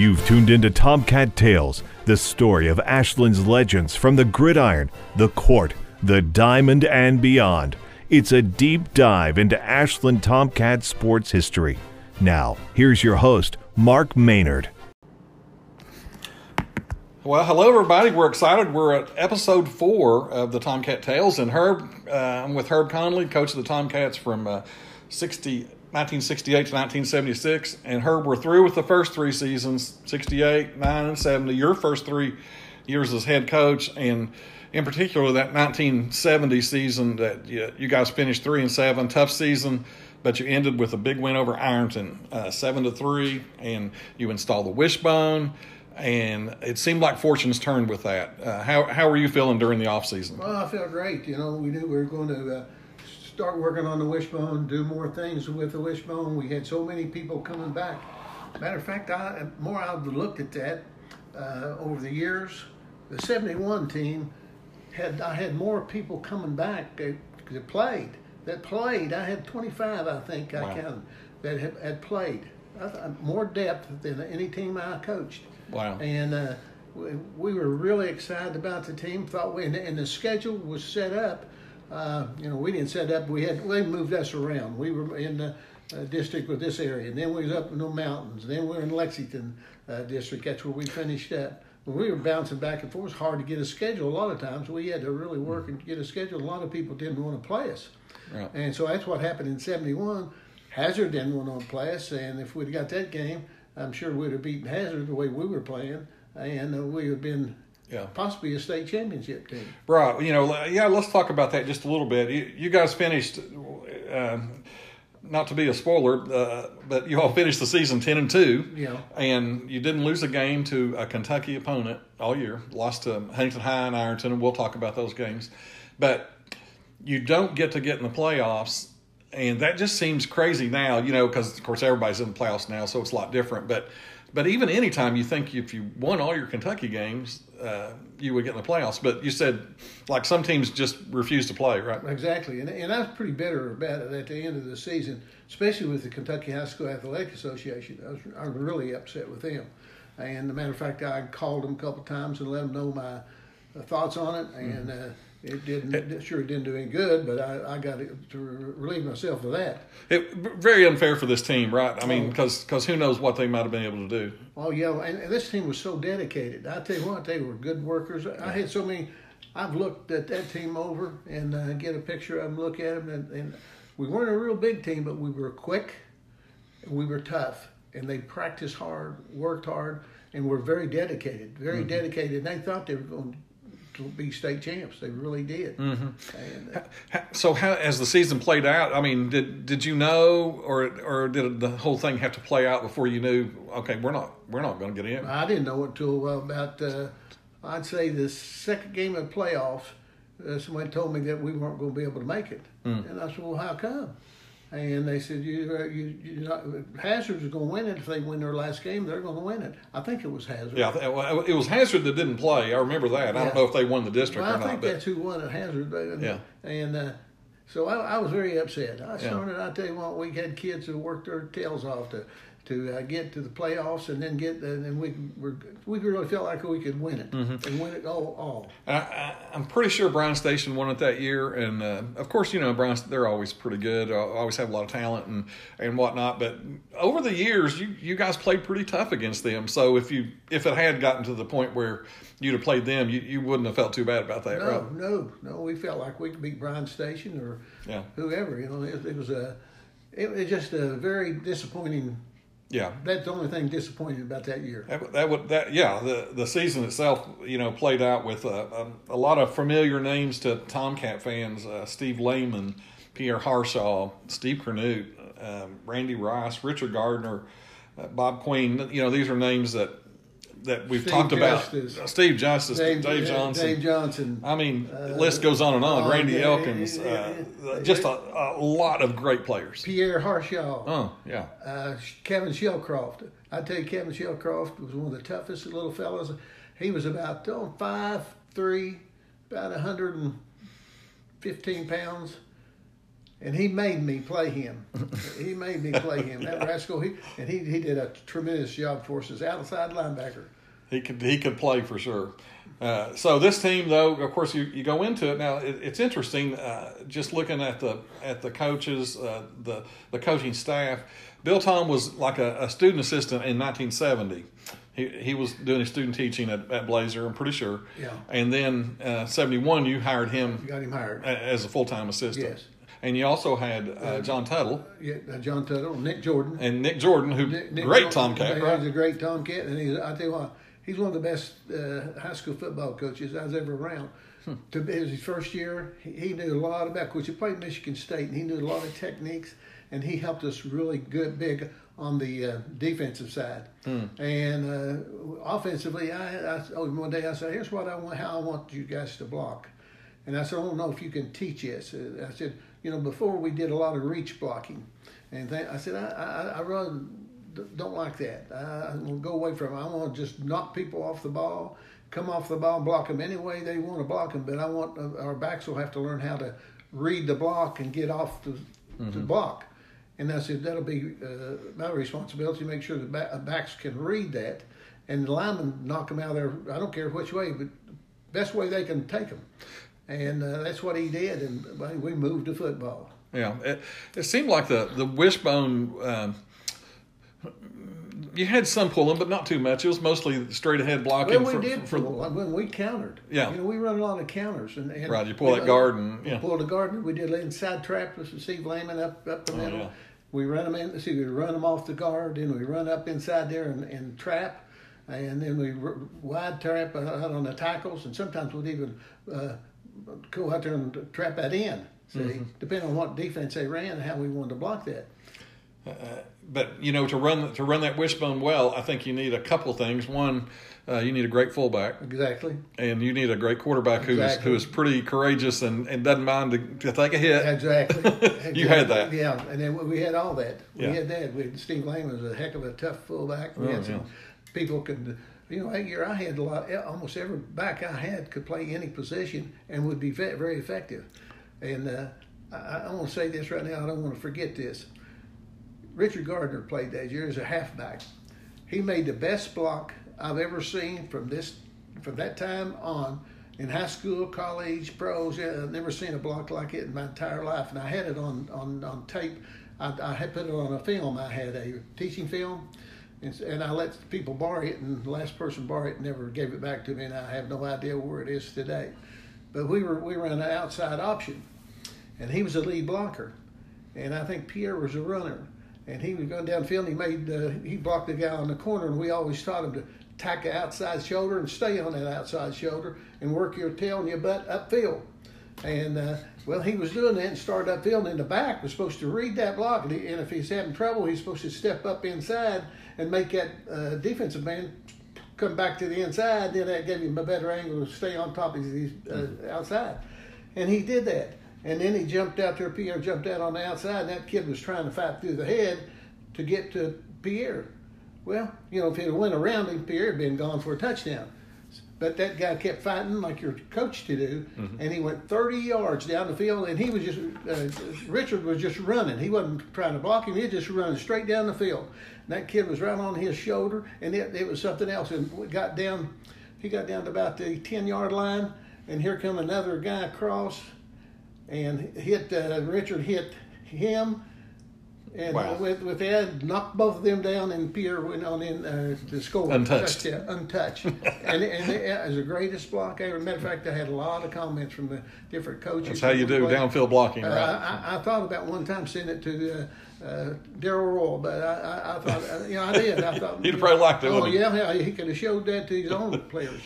You've tuned into Tomcat Tales, the story of Ashland's legends from the gridiron, the court, the diamond, and beyond. It's a deep dive into Ashland Tomcat sports history. Now, here's your host, Mark Maynard. Well, hello everybody. We're excited. We're at episode four of the Tomcat Tales, and Herb, uh, I'm with Herb Conley, coach of the Tomcats from uh, 60, 1968 to 1976. And Herb, we're through with the first three seasons 68, 9, and 70. Your first three years as head coach, and in particular, that 1970 season that you, you guys finished 3 and 7, tough season but you ended with a big win over Ironton, uh, seven to three, and you installed the wishbone and it seemed like fortunes turned with that. Uh, how how were you feeling during the off season? Well, I felt great. You know, we knew we were going to uh, start working on the wishbone, do more things with the wishbone. We had so many people coming back. Matter of fact, I more I've looked at that uh, over the years. The '71 team had I had more people coming back that, that played. That played. I had 25, I think wow. I counted that had, had played. more depth than any team I coached. Wow. And uh, we, we, were really excited about the team. Thought we, and, and the schedule was set up. Uh, you know, we didn't set up. We had they moved us around. We were in the uh, district with this area, and then we was up in the mountains. Then we were in Lexington uh, district. That's where we finished up. When we were bouncing back and forth, it was hard to get a schedule. A lot of times we had to really work and get a schedule. A lot of people didn't want to play us, right. and so that's what happened in '71. Hazard didn't want to play us, and if we'd got that game I'm sure we'd have beaten Hazard the way we were playing, and uh, we would have been yeah. possibly a state championship team. Right. You know, yeah, let's talk about that just a little bit. You, you guys finished, uh, not to be a spoiler, uh, but you all finished the season 10 and 2. Yeah. And you didn't lose a game to a Kentucky opponent all year. Lost to Huntington High and Ironton, and we'll talk about those games. But you don't get to get in the playoffs and that just seems crazy now, you know, because of course everybody's in the playoffs now, so it's a lot different. But but even anytime you think if you won all your Kentucky games, uh, you would get in the playoffs. But you said like some teams just refuse to play, right? Exactly, and and I was pretty bitter about it at the end of the season, especially with the Kentucky High School Athletic Association. I was I was really upset with them, and as a matter of fact, I called them a couple times and let them know my thoughts on it, and. Mm-hmm. Uh, it didn't it, sure it didn't do any good, but I, I got to relieve myself of that. It very unfair for this team, right? I mean, because oh. because who knows what they might have been able to do. Oh yeah, and, and this team was so dedicated. I tell you what, they were good workers. I had so many. I've looked at that team over and uh, get a picture of them, look at them, and, and we weren't a real big team, but we were quick, we were tough, and they practiced hard, worked hard, and were very dedicated, very mm-hmm. dedicated. And they thought they were going to be state champs. They really did. Mm-hmm. And, uh, so, how as the season played out, I mean, did did you know, or or did the whole thing have to play out before you knew? Okay, we're not we're not going to get in. I didn't know until uh, about uh, I'd say the second game of the playoffs. Uh, somebody told me that we weren't going to be able to make it, mm. and I said, "Well, how come?" And they said you, uh, you, you not, Hazard is going to win it if they win their last game. They're going to win it. I think it was Hazard. Yeah, it was Hazard that didn't play. I remember that. Yeah. I don't know if they won the district well, or not. I think but. that's who won at Hazard. And, yeah, and uh, so I, I, was very upset. I started. Yeah. I tell you what, we had kids who worked their tails off to to uh, get to the playoffs and then get and then we were, we really felt like we could win it mm-hmm. and win it all. all. I, am pretty sure Bryan Station won it that year, and uh, of course you know Bryan they're always pretty good, always have a lot of talent and and whatnot. But over the years, you you guys played pretty tough against them. So if you if it had gotten to the point where you'd have played them, you, you wouldn't have felt too bad about that, no, right? No, no, we felt like we could beat Bryan Station or yeah. whoever. You know, it, it was a it was just a very disappointing yeah, that's the only thing disappointing about that year. That, that would that yeah the the season itself you know played out with uh, a, um, a, lot of familiar names to Tomcat fans: uh, Steve Lehman, Pierre Harshaw, Steve Cernut, um, Randy Rice, Richard Gardner, uh, Bob Queen. You know these are names that that we've Steve talked Justice, about. Steve Justice, Dave, Dave Johnson, Dave Johnson. I mean, the uh, list goes on and on. Uh, Randy Elkins, uh, just a, a, lot of great players. Pierre Harshaw. Oh yeah. Uh, Kevin Shellcroft. I tell you, Kevin Shellcroft was one of the toughest little fellows. He was about oh, five three, about hundred and fifteen pounds. And he made me play him. he made me play him. That rascal, he and he he did a tremendous job for us as outside linebacker. He could he could play for sure. Uh, so this team, though, of course, you, you go into it now. It, it's interesting uh, just looking at the at the coaches, uh, the the coaching staff. Bill Tom was like a, a, student assistant in 1970. He he was doing his student teaching at, at Blazer. I'm pretty sure. Yeah. And then uh, 71, you hired him. You got him hired as a full time assistant. Yes. And you also had uh, John Tuttle. Yeah, uh, John Tuttle, Nick Jordan, and Nick Jordan, who Nick, Nick great Jordan, Tomcat, right? He's a great Tomcat, and he's I tell you what, he's one of the best uh, high school football coaches I was ever around. Hmm. To be his first year, he, he, knew a lot about. Coach, he played Michigan State, and he knew a lot of techniques, and he helped us really good, big on the uh, defensive side. Hmm. And uh, offensively, I, I oh, one day I said, "Here's what I want, how I want you guys to block." And I said, "I don't know if you can teach this." I said you know, before we did a lot of reach blocking, and th- I said I, I, I really don't like that. I, I'm gonna go away from it. I want to just knock people off the ball, come off the ball and block them any way they want to block them. But I want uh, our backs will have to learn how to read the block and get off the, mm-hmm. the block. And I said that'll be uh, my responsibility to make sure the back, uh, backs can read that, and the linemen knock them out of there. I don't care which way, but best way they can take them and uh, that's what he did, and we moved to football. Yeah, it, it seemed like the the wishbone. Um, you had some pulling, but not too much. It was mostly straight ahead blocking. Well, we for, did for, pull when we countered. Yeah, you know, we run a lot of counters, and, and right. You pull that guard and yeah, pull the guard. We did inside trap with Steve Lehman up up the oh, middle. Oh, yeah. We run them in. See, we run them off the guard, then we run up inside there and, and trap, and then we wide trap out on the tackles, and sometimes we'd even uh, go out there and trap that in. See, mm-hmm. depending on what defense they ran and how we wanted to block that. Uh, but you know, to run to run that wishbone well, I think you need a couple things. One, uh, you need a great fullback, exactly, and you need a great quarterback exactly. who is who is pretty courageous and, and doesn't mind to, to take a hit. Exactly. exactly. you had that, yeah, and then we had all that. We yeah. had that. We had Steve Lane was a heck of a tough fullback. We oh, had some yeah. people could you know, that year I had a lot, almost every back I had could play any position and would be very effective. And uh, I, I want to say this right now, I don't want to forget this. Richard Gardner played that year as a halfback. He made the best block I've ever seen from this from that time on in high school, college, pros. I've never seen a block like it in my entire life. And I had it on on, on tape. I, I had put it on a film. I had a teaching film and, and I let people borrow it, and the last person borrowed it never gave it back to me, and I have no idea where it is today. But we were we were an outside option, and he was a lead blocker, and I think Pierre was a runner, and he was going downfield. And he made uh, he blocked the guy on the corner, and we always taught him to tack the outside shoulder and stay on that outside shoulder and work your tail and your butt upfield. And uh, well, he was doing that and started upfield, in the back was supposed to read that block, and, and if he's having trouble, he's supposed to step up inside and make that uh, defensive man come back to the inside. Then that gave him a better angle to stay on top of his uh, mm-hmm. outside, and he did that. And then he jumped out there. Pierre jumped out on the outside, and that kid was trying to fight through the head to get to Pierre. Well, you know, if he went around him, Pierre had been gone for a touchdown. But that guy kept fighting like your coach to do, mm-hmm. and he went 30 yards down the field, and he was just uh, Richard was just running. He wasn't trying to block him; he was just running straight down the field. That kid was right on his shoulder, and it, it was something else. And we got down, he got down to about the 10 yard line, and here come another guy across, and hit uh, Richard hit him and wow. with, with Ed, knocked both of them down, and Pierre went on in uh, to score. Untouched. Touchdown, untouched. and and it was the greatest block ever. Matter of fact, I had a lot of comments from the different coaches. That's how you do downfield blocking, right? Uh, I, I, thought about one time sending it to uh, uh, Darrell Royal, but I, I, I thought, uh, you know, I did. I thought he'd probably liked it. Oh yeah, yeah, he could have showed that to his own players.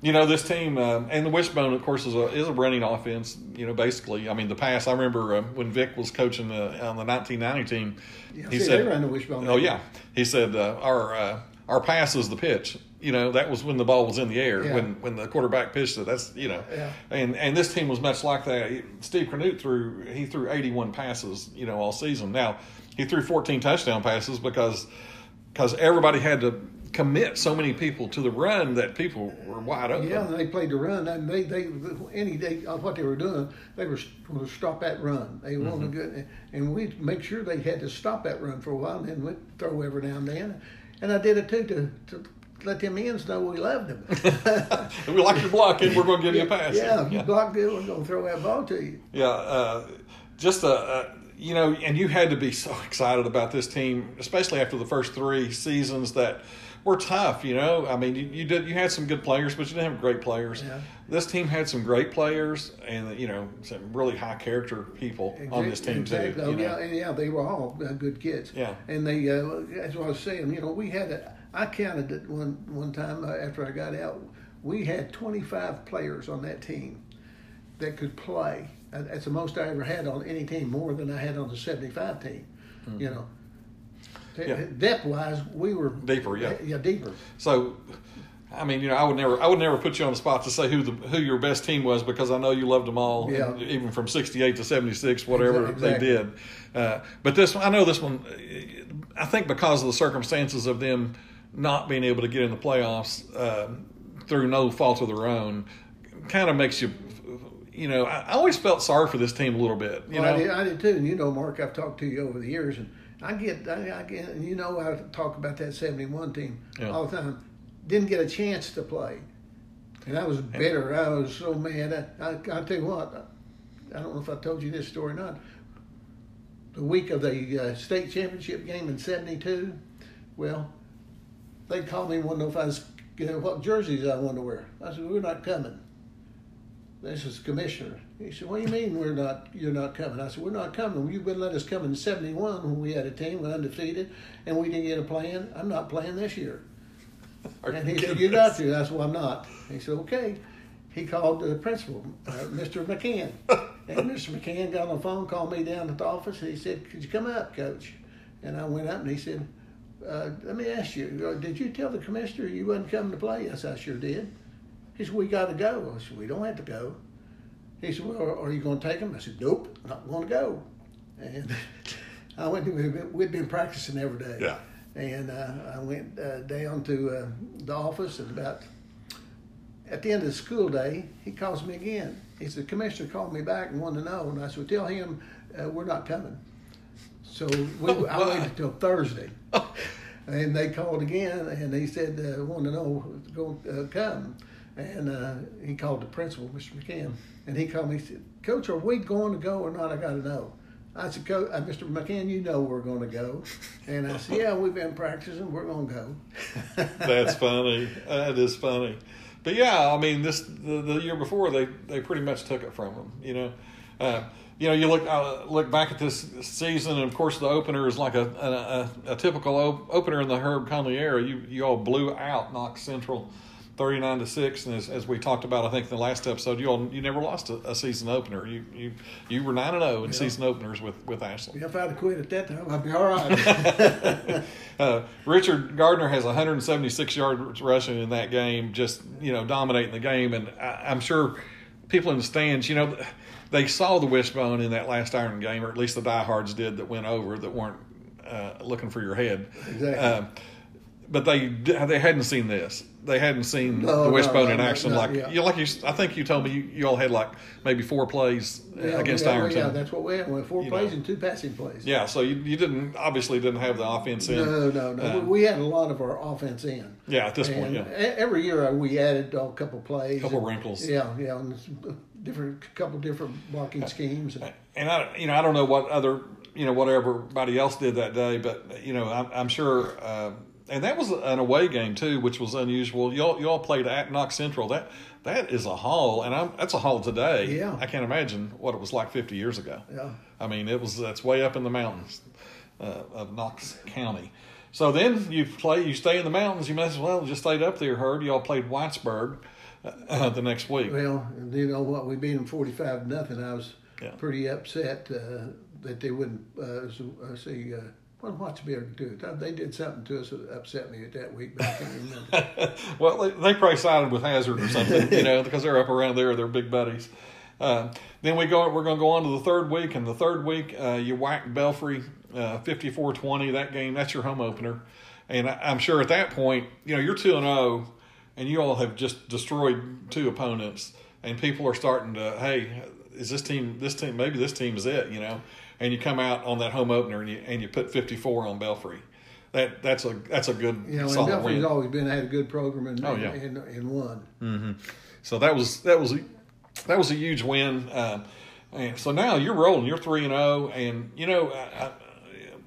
you know this team um, and the wishbone of course is a is a running offense you know basically i mean the pass i remember uh, when vic was coaching the, on the 1990 team yeah, he see, said they ran the wishbone oh yeah he said uh, our uh, our pass is the pitch you know that was when the ball was in the air yeah. when when the quarterback pitched it that's you know yeah. and and this team was much like that steve Canute threw he threw 81 passes you know all season now he threw 14 touchdown passes because because everybody had to commit so many people to the run that people were wide open. Yeah, and they played the run, and they they any day uh, what they were doing, they were going to stop that run. They Mm-hmm. wanted to get, and we'd make sure they had to stop that run for a while, and then we'd throw every now and then. And I did it too to, to let them ends know we loved them. We like your blocking, we're going to give you a pass. yeah, if you block good, we're going to throw that ball to you. Yeah, uh, just a, a you know, and you had to be so excited about this team, especially after the first three seasons that were tough. You know, I mean, you, you did you had some good players, but you didn't have great players. Yeah. This team had some great players, and you know, some really high character people on this team Exactly. too. You know? yeah, and yeah, they were all uh, good kids. Yeah. and they, uh, as I was saying, you know, we had a. I counted it one one time uh, after I got out. We had 25 players on that team that could play. Uh, That's the most I ever had on any team, more than I had on the 75 team. You know. Yeah. depth wise, we were Deeper, yeah. yeah, deeper. So, I mean, you know, I would never, I would never put you on the spot to say who the who your best team was because I know you loved them all, Yeah. even from '68 to '76, whatever Exactly. they did. Uh, but this, one, I know this one. I think because of the circumstances of them not being able to get in the playoffs uh, through no fault of their own, kind of makes you. You know, I, I always felt sorry for this team a little bit. You well, know, I did, I did too. And you know, Mark, I've talked to you over the years, and I get, I, I get, you know, I talk about that '71 team Yeah. all the time. Didn't get a chance to play, and I was bitter. I was so mad. I, I, I'll tell you what. I don't know if I told you this story or not. The week of the uh, state championship game in '72, well, they called me and wanted to know if I was, you know, what jerseys I wanted to wear. I said, "We're not coming." This is commissioner. He said, "What do you mean we're not? You're not coming?" I said, "We're not coming. You wouldn't let us come in '71 when we had a team, we're undefeated, and we didn't get a plan. I'm not playing this year." Are And he said, "You got to." I said, "Well, I'm not." He said, "Okay." He called the principal, uh, Mr. McCann, and Mr. McCann got on the phone, called me down at the office. and He said, "Could you come up, Coach?" And I went up, and he said, uh, "Let me ask you, uh, did you tell the commissioner you wasn't coming to play?" I said, "I sure did." He said, "We got to go." I said, "We don't have to go." He said, "Well, are you going to take him?" I said, "Nope, not going to go." And I went. To, we'd been practicing every day. Yeah. And uh, I went uh, down to uh, the office and about at the end of the school day, he calls me again. He said, "The commissioner called me back and wanted to know." And I said, "Tell him uh, we're not coming." So we, Oh, I waited till Thursday. And they called again, and he said, uh, "Want to know to uh, come?" And uh, he called the principal, Mr. McCann, and he called me. He said, "Coach, are we going to go or not? I got to know." I said, "Coach, uh, Mr. McCann, you know we're going to go." And I said, "Yeah, we've been practicing. We're going to go." That's funny. That is funny. But yeah, I mean, this the, the year before they they pretty much took it from them. You know, uh, you know, you look uh, look back at this season, and of course the opener is like a a, a, typical op- opener in the Herb Conley era. You you all blew out Knox Central. 39 to 6 and as, as we talked about I think in the last episode you all you never lost a, a season opener you you you were 9 and 0 in season openers with with Ashland if I'd have quit at that time, I'd be all right. uh, Richard Gardner has 176 yards rushing in that game, just you know dominating the game, and I, I'm sure people in the stands, you know, they saw the wishbone in that last Iron game, or at least the diehards did that went over that weren't uh, looking for your head. Exactly. Um, but they they hadn't seen this. They hadn't seen No, the wishbone no, in action. like yeah. you, like you, I think you told me you, you all had like maybe four plays uh, Yeah, against yeah, Ironton. Yeah, that's what we had. We had four You plays know. and two passing plays. Yeah, so you, you didn't obviously didn't have the offense in. No, no, no. Um, we had a lot of our offense in. Yeah, at this point, And yeah. e- Every year uh, we added a couple plays. A Couple and- wrinkles. Yeah, yeah, different couple different blocking schemes. And, and I, you know, I don't know what other, you know, what everybody else did that day, but you know, I'm, I'm sure, uh, and that was an away game too, which was unusual. Y'all, y'all played at Knox Central. That that is a haul, and I'm that's a haul today. Yeah. I can't imagine what it was like 50 years ago. Yeah. I mean, it was that's way up in the mountains uh, of Knox County. So then you play, you stay in the mountains. You might as well just stayed up there. Heard y'all played Whitesburg uh, the next week. well, you know what? We beat them forty-five to nothing. I was Yeah. pretty upset uh, that they wouldn't uh, uh, see. Uh, what what's Beard do? They did something to us that upset me that week, but I can't remember. well, they, they probably sided with Hazard or something, you know, because they're up around there. They're big buddies. Uh, then we go. We're going to go on to the third week, and the third week uh, you whack Belfry uh, 54-20. That game, that's your home opener, And I, I'm sure at that point, you know, you're two and zero, and you all have just destroyed two opponents, and people are starting to, hey, is this team? This team? Maybe this team is it. You know, and you come out on that home opener and you and you put 54 on Belfry. That that's a that's a good You know, and Belfry's win. always been had a good program and Oh, yeah. and, and won. So that was that was a, that was a huge win. Um, and so now you're rolling. You're three and zero, and you know. I, I,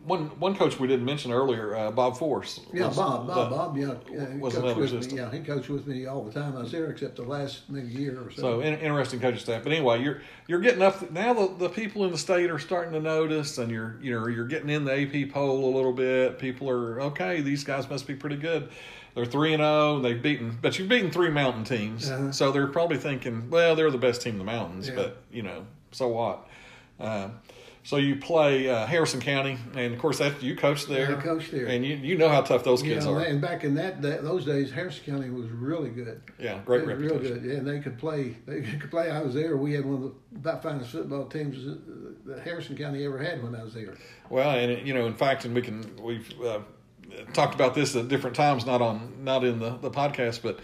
one one coach we didn't mention earlier, uh, Bob Force. Yeah, was Bob, Bob, the- Bob, yeah, uh, he was another with me. Yeah, he coached with me all the time I was there, except the last maybe year or so. So in, interesting coaching staff. But anyway, you're you're getting up now. The, the people in the state are starting to notice, and you're you know you're getting in the AP poll a little bit. People are okay. These guys must be pretty good. They're three and zero. They've beaten, but you've beaten three mountain teams. Uh-huh. So they're probably thinking, well, they're the best team in the mountains. Yeah. But you know, so what? Uh, so you play uh, Harrison County, and of course that you coach there. I coached there. and you you know how tough those kids know, are. and back in that, that those days, Harrison County was really good. Yeah, great They reputation. real good, yeah, and they could play. They could play. I was there. We had one of the about finest football teams that Harrison County ever had when I was there. Well, and you know, in fact, and we can we've uh, talked about this at different times, not on not in the the podcast, but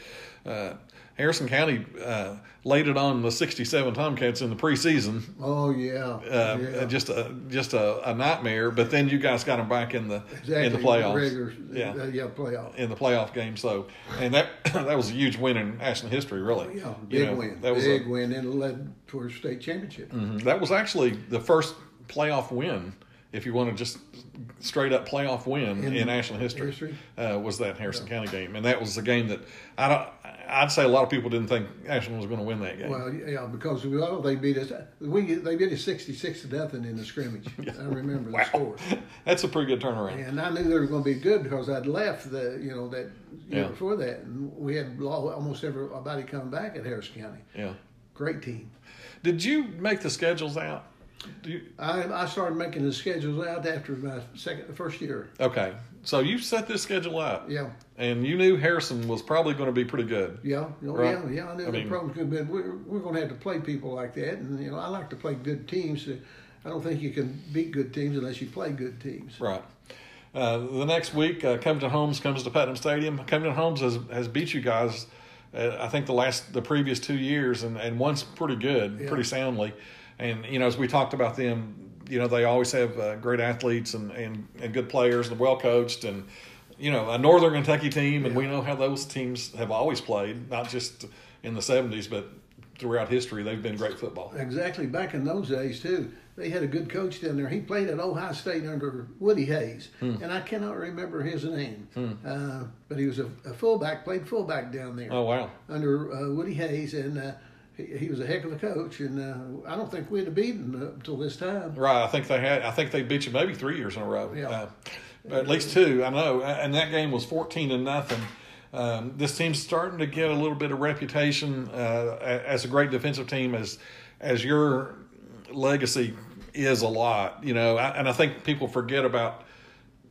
uh, Harrison County uh, laid it on the '67 Tomcats in the preseason. Oh yeah, Uh, yeah. Just a just a, a nightmare. But then you guys got them back in the exactly. in the playoffs. Regular, Yeah. uh, yeah, playoff. in the playoff game. So, and that that was a huge win in Ashland history, really. Yeah, You big know, win. That was big a, win, and it led towards state championship. Mhm. That was actually the first playoff win, if you want to just straight up playoff win in, In Ashland history, history? Uh, was that Harrison County game, and that was the game that I don't. I'd say a lot of people didn't think Ashland was going to win that game. Well, yeah, because well, they beat us. We they beat us sixty-six to nothing in the scrimmage. I remember the score, That's a pretty good turnaround. and I knew they were going to be good because I'd left the you know that year Yeah. before that, and we had almost everybody come back at Harris County. Yeah. Great team. Did you make the schedules out? Do you, I, I started making the schedules out after my second, first year. okay, so you set this schedule up, Yeah, and you knew Harrison was probably going to be pretty good. yeah, oh, Right. yeah, yeah. I knew I the mean- problems could be. We're, we're going to have to play people like that, and you know, I like to play good teams. I don't think you can beat good teams unless you play good teams. Right. Uh, the next week, uh, Covington Holmes comes to Putnam Stadium. Covington Holmes has, has beat you guys, uh, I think the last the previous two years, and, and one's pretty good, Yeah. pretty soundly. And you know, as we talked about them, you know, they always have uh, great athletes and, and, and good players and well coached, and you know, a Northern Kentucky team, and we know how those teams have always played, not just in the '70s, but throughout history. They've been great football. Exactly. Back in those days too, they had a good coach down there. He played at Ohio State under Woody Hayes, Hmm. and I cannot remember his name. Uh, but he was a, a fullback, played fullback down there Oh wow! under uh, Woody Hayes, and uh, he, he was a heck of a coach. And uh, I don't think we'd have beaten him up until this time. Right. I think they had. I think they beat you maybe three years in a row. Yeah. Uh, at least two. I know. And that game was fourteen to nothing. Um, this team's starting to get a little bit of reputation uh, as a great defensive team, as as your legacy is a lot. You know, I, and I think people forget about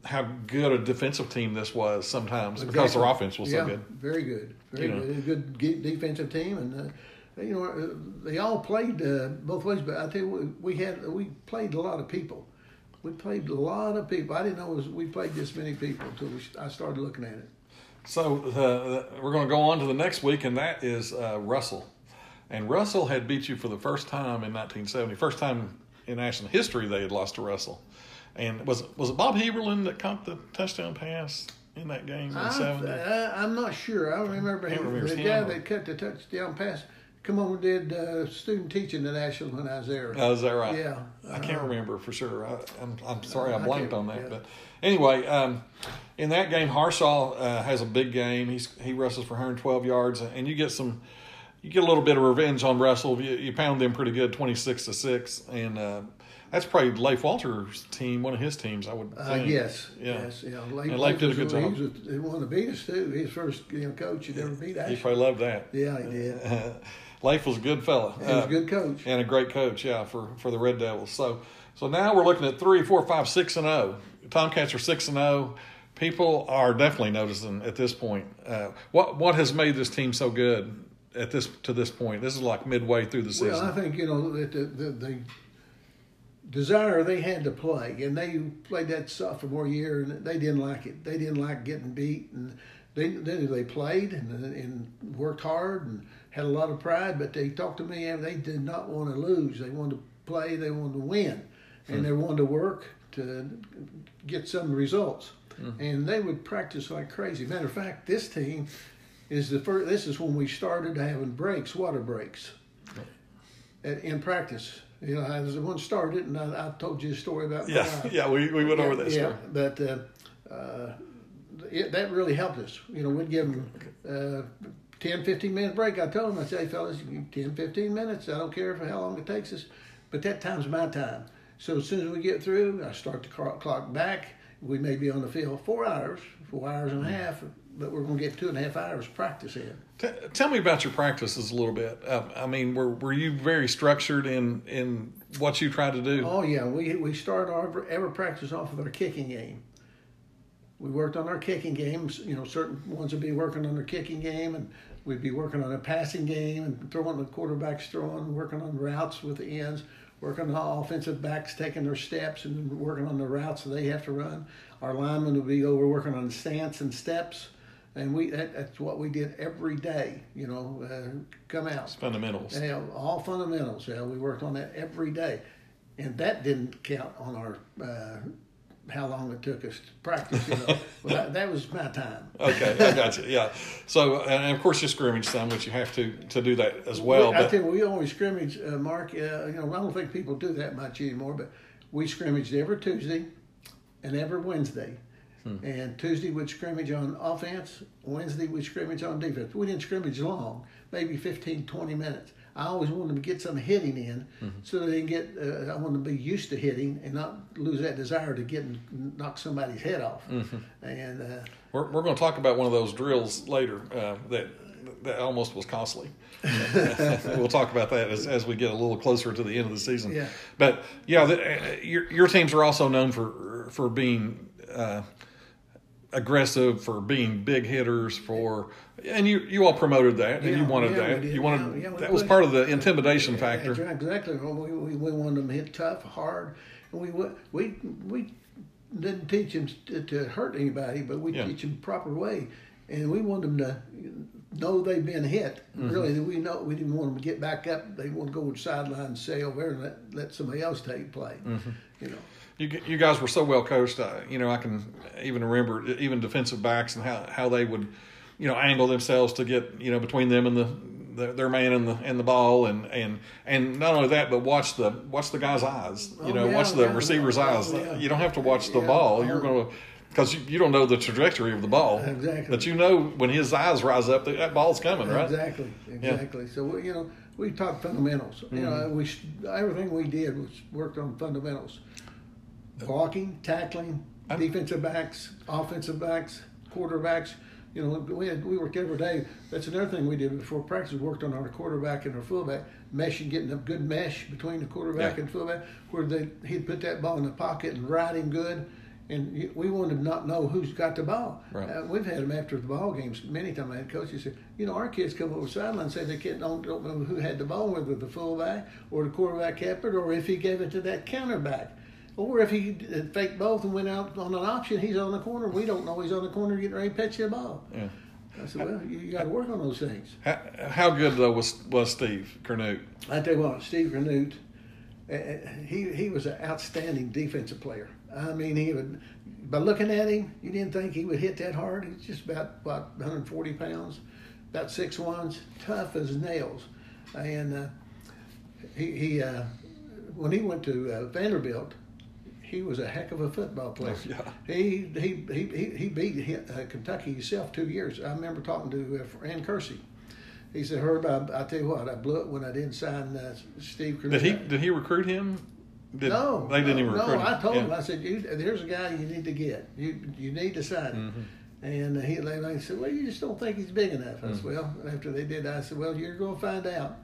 how good a defensive team this was sometimes because their offense was yeah, so good. Very good. Very You know. good. A good defensive team, and uh, you know uh, they all played uh, both ways. But I tell you, we, we had we played a lot of people. We played a lot of people. I didn't know it was, we played this many people until we, I started looking at it. So uh, we're going to go on to the next week, and that is uh, Russell. And Russell had beat you for the first time in 1970. First time in Ashland history they had lost to Russell. And was it, was it Bob Heberlin that caught the touchdown pass in that game in I, 70? I, I'm not sure. I don't remember him. remember the guy name. that cut the touchdown pass. Come on, did uh, student teaching at Ashland when I was there. Oh, is that right? Yeah. I can't Uh, remember for sure. I, I'm, I'm sorry I blanked on that. yeah. But anyway, um, in that game, Harshaw uh, has a big game. He's he wrestles for 112 yards, and you get some, you get a little bit of revenge on Russell. You, you pound them pretty good, 26 to six, and uh, that's probably Leif Walter's team, one of his teams, I would Uh, think. yes, Yeah. yes, yeah. Leif, And Leif did a good job. He, was, he won the beat us too. His first you know, coach had ever beat He Ashland. probably loved that. Yeah, he did. Uh, Leif was a good fella. He was Uh, a good coach. and a great coach, yeah, for, for the Red Devils. So so now we're looking at three, four, five, six and zero. Tomcats are six and zero. People are definitely noticing at this point. Uh, what what has made this team so good at this to this point? This is like midway through the season. Well, I think you know that the, the, the desire they had to play, and they played that sophomore year, and they didn't like it. They didn't like getting beat, and they they, they played and, and worked hard and had a lot of pride. But they talked to me, and they did not want to lose. They wanted to play. They wanted to win, and they wanted to work to get some results. And they would practice like crazy. Matter of fact, this team is the first. This is when we started having breaks, water breaks, at, in practice. You know, I was the one started, and I, I told you a story about. Yeah, Brian. yeah, we, we went over that Yeah, story. but uh, uh, it, that really helped us. You know, we'd give them uh, 10, 15 minute break. I told them, I say, fellas, you 10, 15 minutes. I don't care for how long it takes us, but that time's my time. So as soon as we get through, I start the clock back. We may be on the field four hours, four hours and a half, but we're going to get two and a half hours practice in. T- tell me about your practices a little bit. Uh, I mean, were were you very structured in in what you tried to do? Oh yeah, we we start our every practice off with our kicking game. We worked on our kicking games. You know, certain ones would be working on their kicking game, and we'd be working on a passing game and throwing the quarterbacks throwing, working on routes with the ends, working on the offensive backs taking their steps and working on the routes that they have to run. Our linemen would be over working on stance and steps. And we that, that's what we did every day, you know, uh, come out. Fundamentals. Yeah, all fundamentals. Yeah, we worked on that every day, and that didn't count on our uh, how long it took us to practice. You know, well, that, that was my time. Okay, I got you. Yeah. So, and of course, you scrimmage some, which you have to to do that as well. We- I you, we always scrimmage, uh, Mark. Uh, you know, I don't think people do that much anymore, but we scrimmaged every Tuesday and every Wednesday. Hmm. And Tuesday we'd scrimmage on offense. Wednesday we'd scrimmage on defense. We didn't scrimmage long, maybe 15, 20 minutes. I always wanted them to get some hitting in, Mm-hmm. so they can get. Uh, I want them to be used to hitting and not lose that desire to get and knock somebody's head off. Mm-hmm. And uh, we're we're going to talk about one of those drills later uh, that that almost was costly. we'll talk about that as, as we get a little closer to the end of the season. Yeah. But yeah, the, uh, your your teams are also known for for being. Aggressive for being big hitters for and you you all promoted that and you wanted yeah, that you wanted Yeah, yeah, that was part of the intimidation factor exactly. We, we, we wanted them to hit tough, hard. And we we we didn't teach them to, to hurt anybody, but we Yeah. teach them proper way, and we wanted them to know they've been hit. Mm-hmm. Really, we know we didn't want them to get back up. They want to go to the sideline and say over there and let, let somebody else take play. Mm-hmm. You know. You you guys were so well coached uh, you know I can even remember even defensive backs and how how they would you know angle themselves to get you know between them and the, the their man and the and the ball and and and not only that but watch the watch the guy's eyes you Oh, know yeah, watch the yeah, receiver's oh, eyes yeah. you don't have to watch the Yeah. ball you're Oh. going to because you, you don't know the trajectory of the ball Exactly. but you know when his eyes rise up that, that ball's coming right Exactly, exactly. So we, you know, we taught fundamentals. You know, Mm-hmm. we everything we did was worked on fundamentals: blocking, tackling, I'm- defensive backs, offensive backs, quarterbacks. You know, we had, we worked every day. That's another thing we did before practice. We worked on our quarterback and our fullback, meshing, getting a good mesh between the quarterback Yeah. and fullback, where they he'd put that ball in the pocket and ride him good. And we wanted to not know who's got the ball. Right. Uh, we've had them after the ball games many times. I had coaches say, you know, our kids come over the sideline and say they can't, don't, don't know who had the ball, whether the fullback or the quarterback kept it, or if he gave it to that counterback. Or if he faked both and went out on an option, he's on the corner. We don't know he's on the corner getting ready to pitch the ball. yeah I said, well, you, you got to work on those things. how, how good though was was Steve Kernute I tell you what, Steve Renute, uh, he he was an outstanding defensive player. I mean, he would, by looking at him, you didn't think he would hit that hard. He's just about what 140 pounds, about six ones, tough as nails, and uh, he he uh, when he went to uh, Vanderbilt. He was a heck of a football player. Oh, yeah. He he he he, he beat uh, Kentucky himself two years. I remember talking to uh, Fran Curci. He said, "Herb, I, I tell you what, I blew it when I didn't sign uh, Steve." did he did he recruit him did, No, they didn't no, even recruit no. him I told Yeah. him. I said, you, "There's a guy you need to get. You you need to sign him." Mm-hmm. And he, they said, "Well, you just don't think he's big enough." I Mm. said, "Well." After they did, I said, "Well, you're going to find out."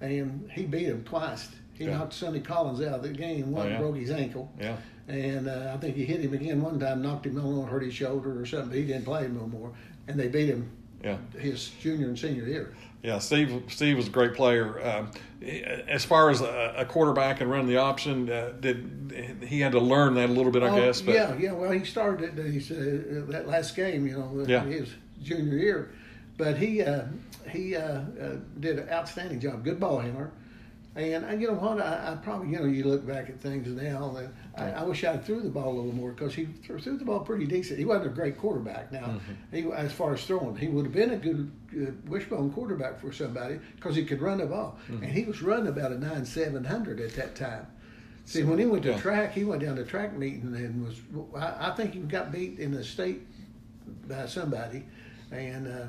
And he beat him twice. He Yeah. knocked Sonny Collins out of the game. One Oh, yeah. broke his ankle. yeah And uh, I think he hit him again one time, knocked him on, hurt his shoulder or something. But he didn't play no more, and they beat him yeah his junior and senior year. Yeah, Steve. Steve was a great player. Um, as far as a, a, quarterback and running the option, uh, did he had to learn that a little bit, I oh, guess. But. Yeah, yeah. Well, he started uh, that last game, you know, yeah. his junior year, but he uh, he uh, uh, did an outstanding job. Good ball handler. And, and you know what? I, I, probably, you know, you look back at things now, and I, I wish I threw the ball a little more because he threw, threw, the ball pretty decent. He wasn't a great quarterback. Now, mm-hmm. he, as far as throwing, he would have been a good wishbone quarterback for somebody because he could run the ball, mm-hmm. and he was running about a nine seven hundred at that time. See, when he went to yeah. track, he went down to track meeting and was. I, I think he got beat in the state by somebody, and. Uh,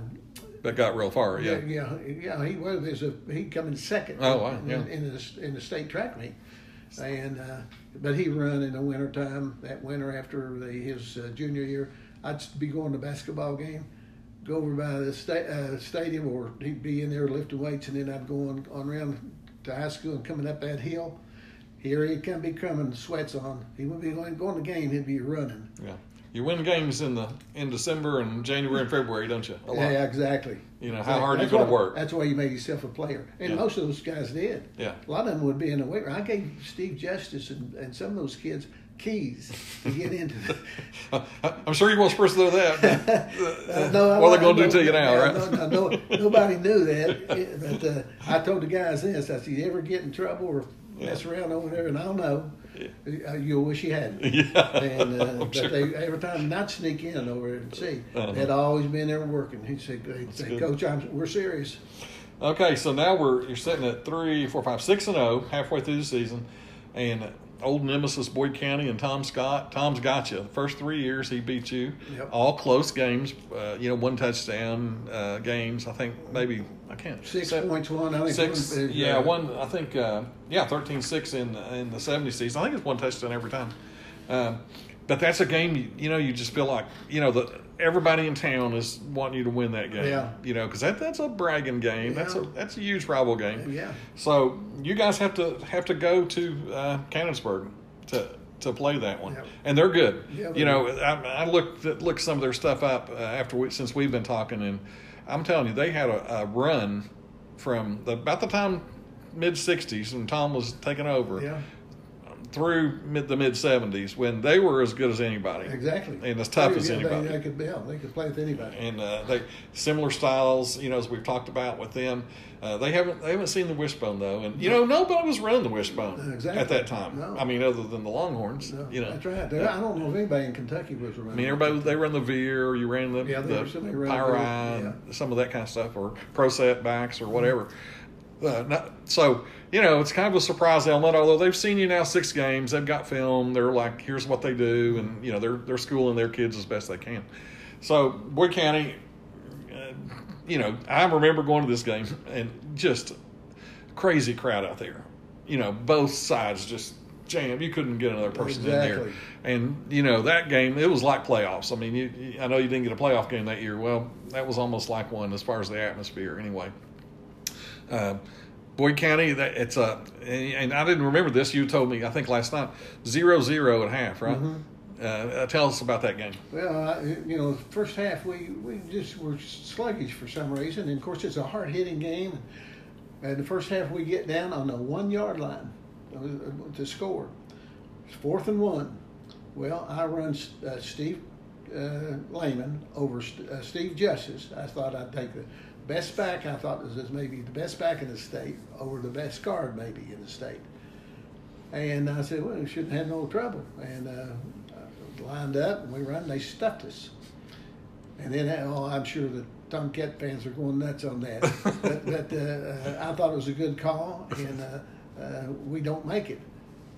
that got real far. Yeah, yeah, yeah. He was. There's a he coming second. Oh, wow, yeah. in, in, the in the state track meet, and uh, but he run in the wintertime. That winter after the, his uh, junior year, I'd be going to basketball game, go over by the sta- uh, stadium, or he'd be in there lifting weights, and then I'd go on, on around to high school and coming up that hill. Here he'd come be coming, sweats on. He wouldn't be going going to game. He'd be running. Yeah you win games in the in December and January and February, don't you? Yeah, exactly. You know how hard you going to work. That's why you made yourself a player, and yeah. most of those guys did. Yeah, a lot of them would be in the weight room. I gave Steve Justice and, and some of those kids keys to get into. The... I'm sure you won't spruce through that. uh, no, what are they going to do to you now, right? No, nobody knew that. But uh, I told the guys this: I said, "You ever get in trouble or mess yeah. around over there?" And I don't know. Yeah. You'll wish you hadn't. Yeah. And uh, but sure. they every time not sneak in over and see, uh-huh. they'd always been there working. He'd say, he'd say "Coach, I'm, we're serious." Okay, so now we're you're sitting at three, four, five, six and zero, oh, halfway through the season, and old nemesis Boyd County and Tom Scott. Tom's got you. The first three years he beat you. Yep. All close games. Uh, you know, one touchdown uh, games. I think maybe I can't. Six points one. I think six. One, uh, yeah, one. I think uh, yeah, 13-6 in in the seventy season. I think it's one touchdown every time. Uh, but that's a game. You, you know, you just feel like you know the everybody in town is wanting you to win that game. Yeah. You know, because that, that's a bragging game. Yeah. That's a that's a huge rival game. Yeah. So you guys have to have to go to uh, Cannonsburg to to play that one, and they're good. Yeah, you know, I, I looked looked some of their stuff up uh, after we, since we've been talking, and I'm telling you, they had a, a run from the, about the time mid '60s when Tom was taking over. Yeah through mid, the mid '70s when they were as good as anybody, exactly, and as tough as anybody. They, they could yeah, they could play with anybody, and uh, they similar styles. You know, as we've talked about with them, uh, they haven't they haven't seen the wishbone though, and you know nobody was running the wishbone exactly. at that time. No. I mean, other than the Longhorns, no, you know. That's right. Yeah. I don't know if anybody in Kentucky was running. I mean, everybody they run the veer, you ran the yeah, the Pyri, yeah. some of that kind of stuff, or pro set backs or whatever. Mm-hmm. Uh, not, so you know it's kind of a surprise element. Although they've seen you now six games, they've got film. They're like, here's what they do, and you know they're they're schooling their kids as best they can. So Boyd County, uh, you know, I remember going to this game and just crazy crowd out there. You know, both sides just jammed. You couldn't get another person exactly. in there. And you know that game, it was like playoffs. I mean, you, I know you didn't get a playoff game that year. Well, that was almost like one as far as the atmosphere, anyway. Uh, Boyd County, that it's a, and I didn't remember this. You told me, I think last night, zero zero at half, right? Mm-hmm. Uh, tell us about that game. Well, you know, first half we, we just were sluggish for some reason, and of course it's a hard hitting game. And the first half we get down on the one yard line to score. It's fourth and one. Well, I run uh, Steve uh, Lehman over uh, Steve Justice. I thought I'd take the best back I thought was maybe the best back in the state over the best guard maybe in the state. And I said, well, we shouldn't have no trouble. And uh, lined up and we run. They stuffed us. And then, oh, I'm sure the Tomcat fans are going nuts on that. but, but uh, I thought it was a good call, and uh, uh, we don't make it.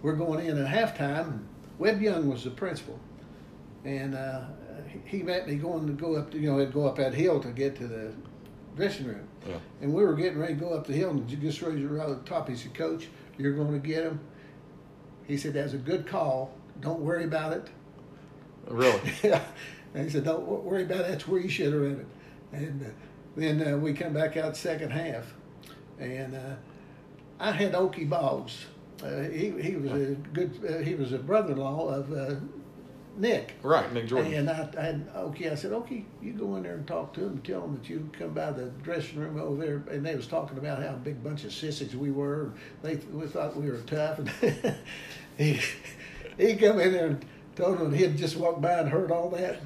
We're going in at halftime. Webb Young was the principal, and uh, he met me going to go up, to, you know, go up that hill to get to the dressing room. Yeah. And we were getting ready to go up the hill, and just raised right at the top. He said, "Coach, you're going to get him." He said, "That's a good call. Don't worry about it." Really? yeah. And he said, "Don't worry about it. That's where you should have run it." And uh, then uh, we come back out second half, and uh, I had Okie Boggs. Uh, he he was a good. Uh, he was a brother-in-law of uh, Nick. Right, Nick Jordan. And I, I had, okay, I said, okay, you go in there and talk to them, tell them that you come by the dressing room over there, and they was talking about how big bunch of sissies we were. They we thought we were tough, and he he come in there and told them he'd just walked by and heard all that.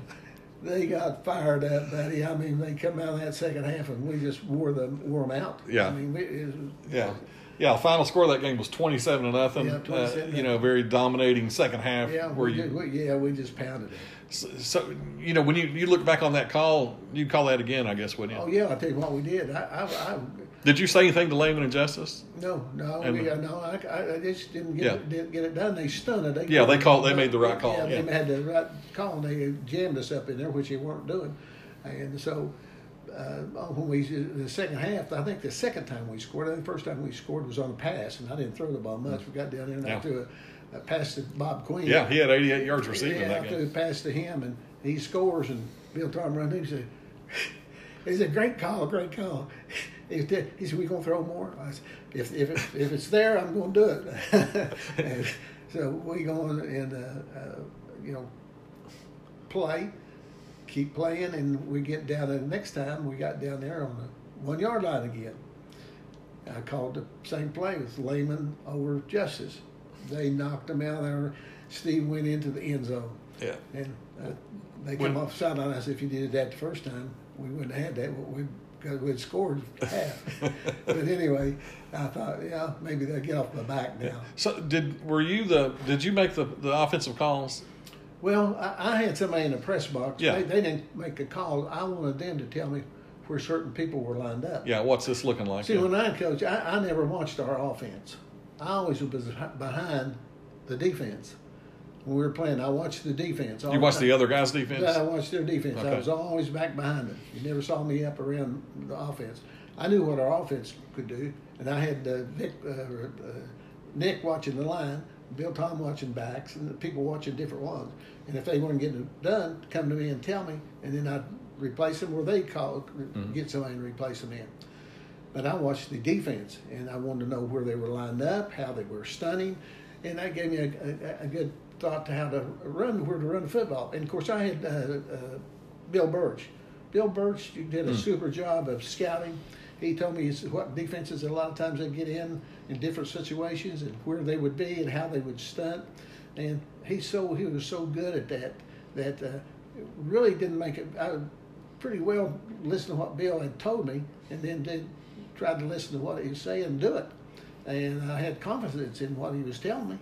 They got fired up, buddy. I mean, they come out of that second half, and we just wore them wore them out. Yeah. I mean, we, it was, Yeah. Yeah, the final score of that game was twenty-seven to nothing. Yeah, uh, 27 you know, very dominating second half. Yeah, where we, you, we, yeah, we just pounded it. so, so, you know, when you, you look back on that call, you'd call that again, I guess, wouldn't you? Oh yeah, I tell you what we did. I, I, I Did you say anything to Layman and Justice? no, no, And- we, uh, no, I, I, I just didn't get Yeah. it, didn't get it done. They stunned it. They Yeah, they called- they made the right call, Yeah, yeah. they had the right call. and They jammed us up in there, which they weren't doing, and so. Uh, when we the second half, I think the second time we scored, I think the first time we scored was on a pass, and I didn't throw the ball much. We got down there and Yeah. I threw a, a pass to Bob Queen. Yeah, he had 88 yards receiving Yeah, that I game. threw a pass to him, and he scores, and Bill Tom runs in. He said, "It's a great call, great call." He said, he said "We gonna throw more?" I said, "If if it, if it's there, I'm gonna do it." and so we go on and uh, uh, you know play, keep playing, and we get down. And the next time we got down there on the one yard line again. I called the same play with Lehman over Justice. They knocked him out there. Steve went into the end zone. Yeah. And uh, they come When- off the sideline. I said, if you did that the first time, we wouldn't have had that. But We because we'd scored half. but anyway, I thought, yeah, maybe they'll get off my back now. So did were you the did you make the, the offensive calls? Well, I, I had somebody in the press box. Yeah. They, they didn't make a call. I wanted them to tell me where certain people were lined up. Yeah, what's this looking like? See, Yeah. when I coach, I, I never watched our offense. I always was behind the defense. When we were playing, I watched the defense. you watched time. the other guys' defense? I watched their defense. Okay. I was always back behind them. You never saw me up around the offense. I knew what our offense could do, and I had uh, Vic, uh, uh, Nick watching the line, Bill Tom watching backs, and the people watching different ones. And if they weren't getting it done, come to me and tell me, and then I'd replace them, or they call Mm-hmm. get somebody and replace them in. But I watched the defense, and I wanted to know where they were lined up, how they were stunning, and that gave me a, a, a good thought to how to run, where to run the football. And of course, I had uh, uh, Bill Birch. Bill Birch did a Hmm. super job of scouting. He told me what defenses a lot of times they get in in different situations and where they would be and how they would stunt. And he so he was so good at that that uh, it really didn't make it. I pretty well listened to what Bill had told me, and then did tried to listen to what he was saying and do it. And I had confidence in what he was telling me.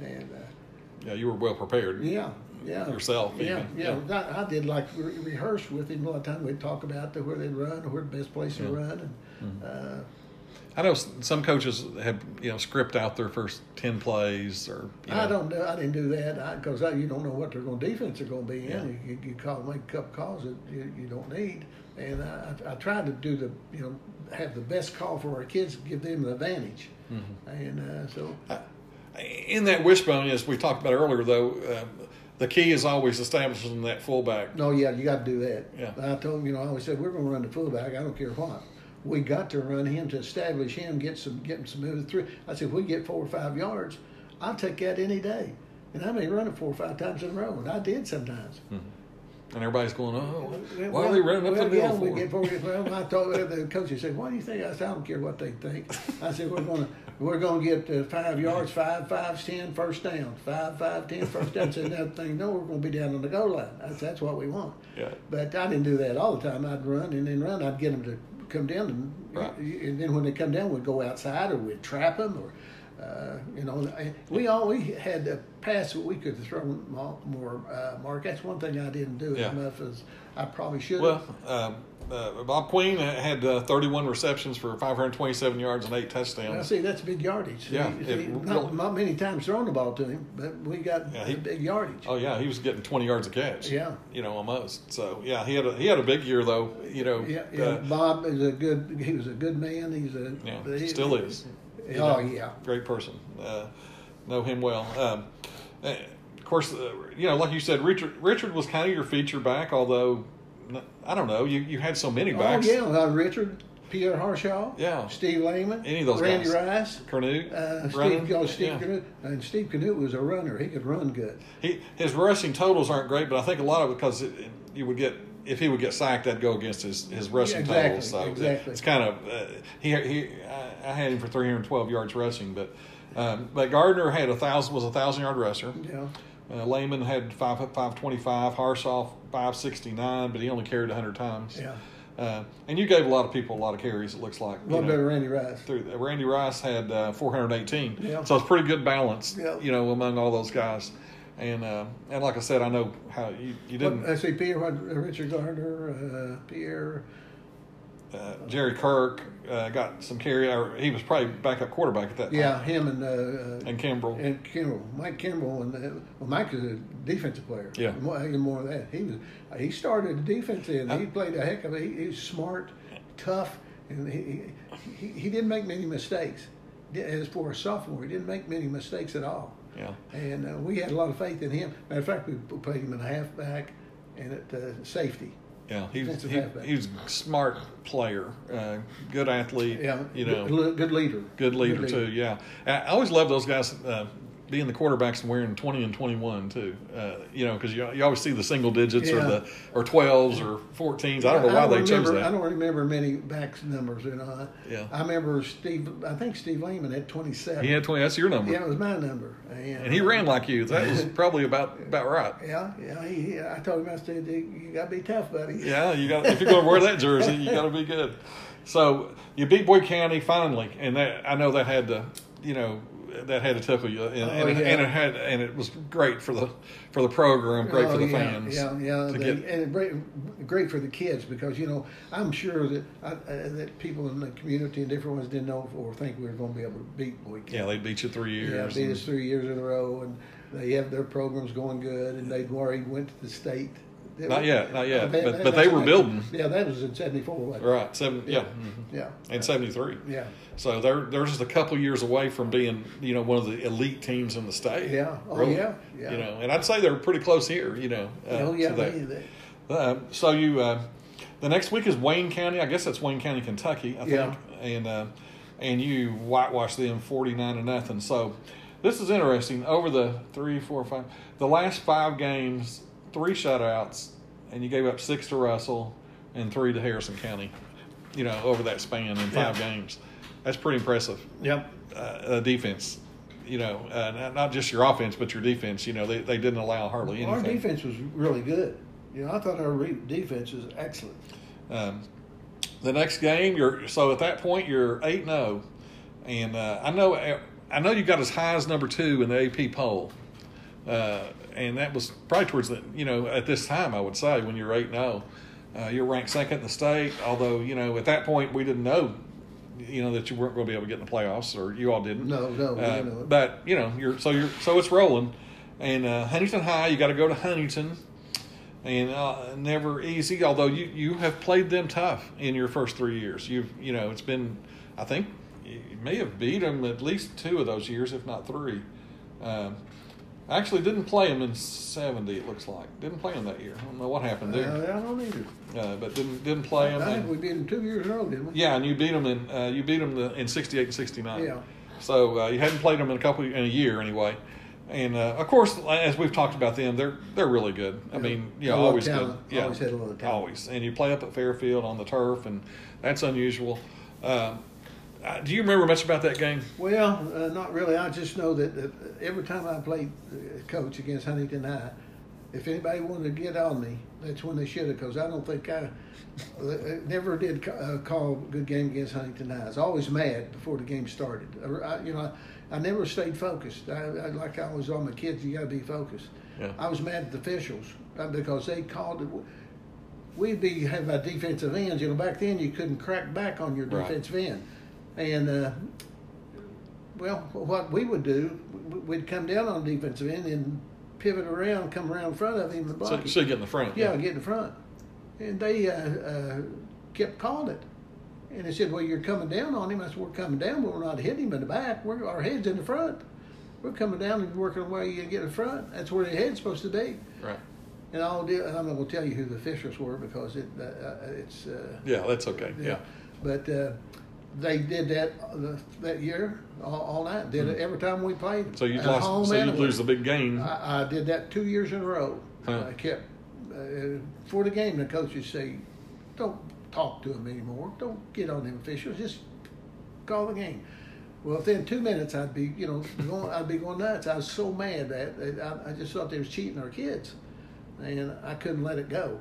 And uh, Yeah, you were well prepared. yeah, yeah. Yourself, Yeah, even. yeah. I, I did like re- rehearse with him a lot of time. We'd talk about the, where they'd run, or where the best place to run, and Mm-hmm. uh, I know some coaches have you know script out their first ten plays or you know, I don't know. I didn't do that because you don't know what their going defense are going to be in. Yeah. You, you call make a couple calls that you, you don't need, and I, I tried to do the you know have the best call for our kids, and give them the advantage, Mm-hmm. and uh, so I, in that wishbone, as we talked about earlier, though, um, the key is always establishing that fullback. No, yeah, you got to do that. Yeah. I told him, you know, I always said we're going to run the fullback. I don't care what. We got to run him to establish him, get some, get him some moving through. I said, if we get four or five yards, I'll take that any day. And I may run it four or five times in a row, and I did sometimes. And everybody's going, oh, why Well, are they running up well, the yeah, middle we get four. Well, I told the coach, he said, "What do you think?" I said, "I don't care what they think." I said, "We're going to we're going to get uh, five yards, five, five, ten, first down, five, five, ten, first down." I said, "Another thing, no, we're going to be down on the goal line. That's that's what we want." Yeah. But I didn't do that all the time. I'd run and then run. I'd get them to come down, and, Right. and then when they come down, we'd go outside or we'd trap them, or uh, you know, we all we had a pass that we could throw more. uh, Mark, that's one thing I didn't do Yeah. as much as I probably should. Well, um, uh, Bob Queen had uh, 31 receptions for 527 yards and eight touchdowns. see, that's big yardage. Yeah, it not, not many times thrown the ball to him, but we got Yeah, he- big yardage. Oh yeah, he was getting 20 yards a catch. Yeah. you know almost. So yeah, he had a he had a big year though. You know, yeah, yeah. uh, Bob is a good. He was a good man. He's a. yeah, he- still is. You Oh yeah. great person. Uh, know him well. Um, uh, of course, uh, you know, like you said, Richard Richard was kind of your feature back, although I don't know, you, you had so many backs. Oh yeah, uh, Richard. Pierre Harshaw, Yeah. Steve Lehman, Any of those Randy guys. Rice, Canute, uh, Steve, know, Steve yeah. Canute, and Steve Canute was a runner. He could run good. He his rushing totals aren't great, but I think a lot of it because it, you would get if he would get sacked, that'd go against his, his rushing Yeah, exactly, totals. So exactly. it's kind of uh, he he I, I had him for 312 yards rushing, but um, but Gardner had a thousand was a thousand yard rusher. Yeah. Uh, Lehman had five five twenty five, Harshaw five sixty nine, but he only carried hundred times. Yeah. Uh, and you gave a lot of people a lot of carries. It looks like A you little know, bit of Randy Rice. through Randy Rice had uh, 418. Yeah. So it's pretty good balance, Yeah. you know, among all those guys. And uh, and like I said, I know how you, you didn't. let's see, Pierre, Richard Gardner, uh, Pierre. Uh, Jerry Kirk uh, got some carry. Or he was probably backup quarterback at that time. Yeah, him and uh, uh, And Kimbrell. and Kimball, Mike Kimball, and uh, well, Mike is a defensive player. Yeah. more, even more of that. He was he started the defense. Uh, He played a heck of a. He, he was smart, tough, and he, he he didn't make many mistakes. As for a sophomore, he didn't make many mistakes at all. yeah. And uh, we had a lot of faith in him. Matter of fact, we played him in a halfback and at uh, safety. Yeah, he was he, he was a smart player, uh, good athlete. Yeah, you know, good, good leader. good leader too. Yeah, I I always love those guys uh, being the quarterbacks and wearing twenty and twenty one too. Uh, you know, because you, you always see the single digits or the or twelves or fourteens. I don't know why they chose that. I don't remember many backs numbers. You know. Yeah. I remember Steve. I think Steve Lehman had twenty seven. He had twenty. That's your number. Yeah, it was my number. And, And he ran like you. That was probably about about right. Yeah, yeah. He, he, I told him, I said, "You got to be tough, buddy." Yeah, you got if you're going to wear that jersey, you got to be good. So you beat Boyd County finally, and that I know that had to, you know, that had to tickle you, and, Oh, and, yeah. and it had, and it was great for the for the program, great Oh, for the yeah, fans. Yeah, yeah, to they- get- and great, great for the kids because you know I'm sure that I, uh, that people in the community and different ones didn't know or think we were going to be able to beat County. yeah, they beat you three years. Yeah, beat us three years in a row, and they have their programs going good, and they'd already went to the state. Not yet, not yet, but- that- but they were building. Yeah, that was in '74. right, seven, yeah, mhm. Yeah. and seventy three. Yeah. So they're they're just a couple years away from being, you know, one of the elite teams in the state. Yeah. Oh, Really. yeah. Yeah. You know, and I'd say they're pretty close here. You know. uh, oh yeah. They, they, Uh, so you, uh, the next week is Wayne County. I guess that's Wayne County, Kentucky. I think. Yeah. And uh, and you whitewash them forty nine to nothing. So this is interesting. Over the three, four, five, the last five games, three shutouts, and you gave up six to Russell and three to Harrison County. You know, over that span in five Yeah. games, that's pretty impressive. Yep. Uh, defense. You know, uh, not- just your offense, but your defense. You know, they, they didn't allow hardly anything. Our defense was really good. You know, I thought our re- defense was excellent. Um, the next game, you're so at that point you're eight zero, and uh, I know I know you got as high as number two in the AP poll, uh, and that was probably towards the you know at this time I would say when you're eight zero, uh, you're ranked second in the state. Although you know at that point we didn't know, you know that you weren't going to be able to get in the playoffs, or you all didn't. No, no, we Uh, didn't know it. but you know you're so you're so it's rolling, and uh, Huntington High you got to go to Huntington and uh, never easy. Although you, you have played them tough in your first three years, you've you know it's been I think you may have beat them at least two of those years, if not three. Um, actually, didn't play them in seventy. It looks like didn't play them that year. I don't know what happened Uh, there, I don't either. uh, but didn't didn't play them. I think we beat them two years in a row, didn't we? yeah, and you beat them in uh, you beat them the, in sixty eight and sixty nine. Yeah. So uh, you hadn't played them in a couple in a year anyway. And uh, of course, as we've talked about them, they're they're really good. I Yeah. mean, you A know, always good. Yeah, Always had a of talent. Always, and you play up at Fairfield on the turf, and that's unusual. Um, uh, do you remember much about that game? Well, uh, not really. I just know that, that every time I played uh, coach against Huntington High, if anybody wanted to get on me, that's when they should have, because I don't think I, I never did ca- uh, call a good game against Huntington High. I was always mad before the game started. I, you know, I, I never stayed focused. I, I, like I was on my kids, you got to be focused. Yeah. I was mad at the officials uh, because they called it. We'd be have our defensive ends. You know, back then you couldn't crack back on your Right. defensive end, and uh, well, what we would do, we'd come down on the defensive end and pivot around, come around in front of him and block So, him. so you get in the front. Yeah, get in the front. And they uh, uh, kept calling it. And they said, Well, you're coming down on him. I said, We're coming down, but we're not hitting him in the back. We're, our head's in the front. We're coming down and working our way to get in front. That's where the head's supposed to be. Right. And I'll do, I'm not going to tell you who the officials were because it, uh, uh, it's. Uh, Yeah, that's okay. Yeah. but uh, they did that uh, that year all, all night. Did it every time we played. Hmm. So you lost. So you lose the big game. I, I did that two years in a row. Huh. I kept uh, for the game. The coaches say, "Don't talk to them anymore. Don't get on them officials. Just call the game." Well, within two minutes, I'd be, you know, going, I'd be going nuts. I was so mad that, that I, I just thought they was cheating our kids, and I couldn't let it go.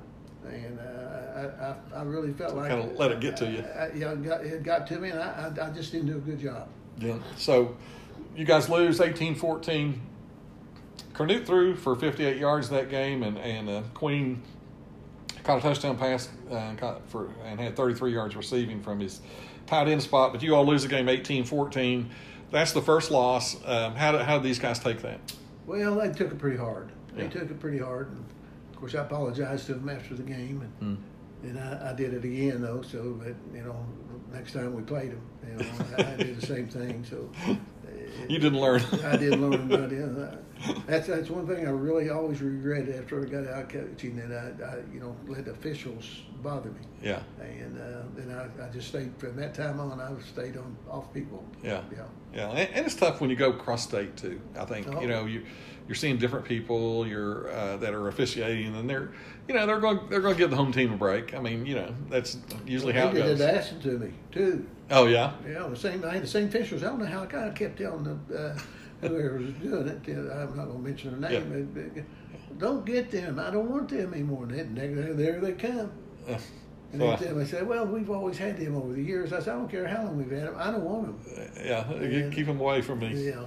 And uh, I, I, I really felt like kinda let it get to you. I, I, yeah, it got, it got to me, and I, I, just didn't do a good job. Yeah. So you guys lose 18-14. Canute threw for 58 yards that game, and and uh, Queen caught a touchdown pass uh, and caught for and had 33 yards receiving from his tight end spot. But you all lose the game 18-14. That's the first loss. Um, how did how did these guys take that? Well, they took it pretty hard. They Yeah. took it pretty hard. And of course, I apologized to them after the game, and, and I, I did it again though. So that you know, next time we played them, you know, I, I did the same thing. So You didn't learn. I didn't learn about it. That's that's one thing I really always regretted after I got out coaching that I, I you know let officials bother me, yeah. and uh, then I, I just stayed from that time on. I stayed on off people. Yeah. Yeah. Yeah, and, and it's tough when you go cross state too. I think Oh. you know you you're seeing different people you're uh, that are officiating, and they're you know they're going they're going to give the home team a break. I mean, you know that's usually how it they goes. did Ashton to me too. Oh yeah, Yeah, the same. I had the same officials. I don't know how I kind of kept telling the uh, whoever was doing it. uh, I'm not going to mention their name. but, uh, Don't get them. I don't want them anymore. And then there, there they come. Uh, And so, they they say, "Well, we've always had them over the years." I said, "I don't care how long we've had them. I don't want them." yeah, you keep them away from me. Yeah.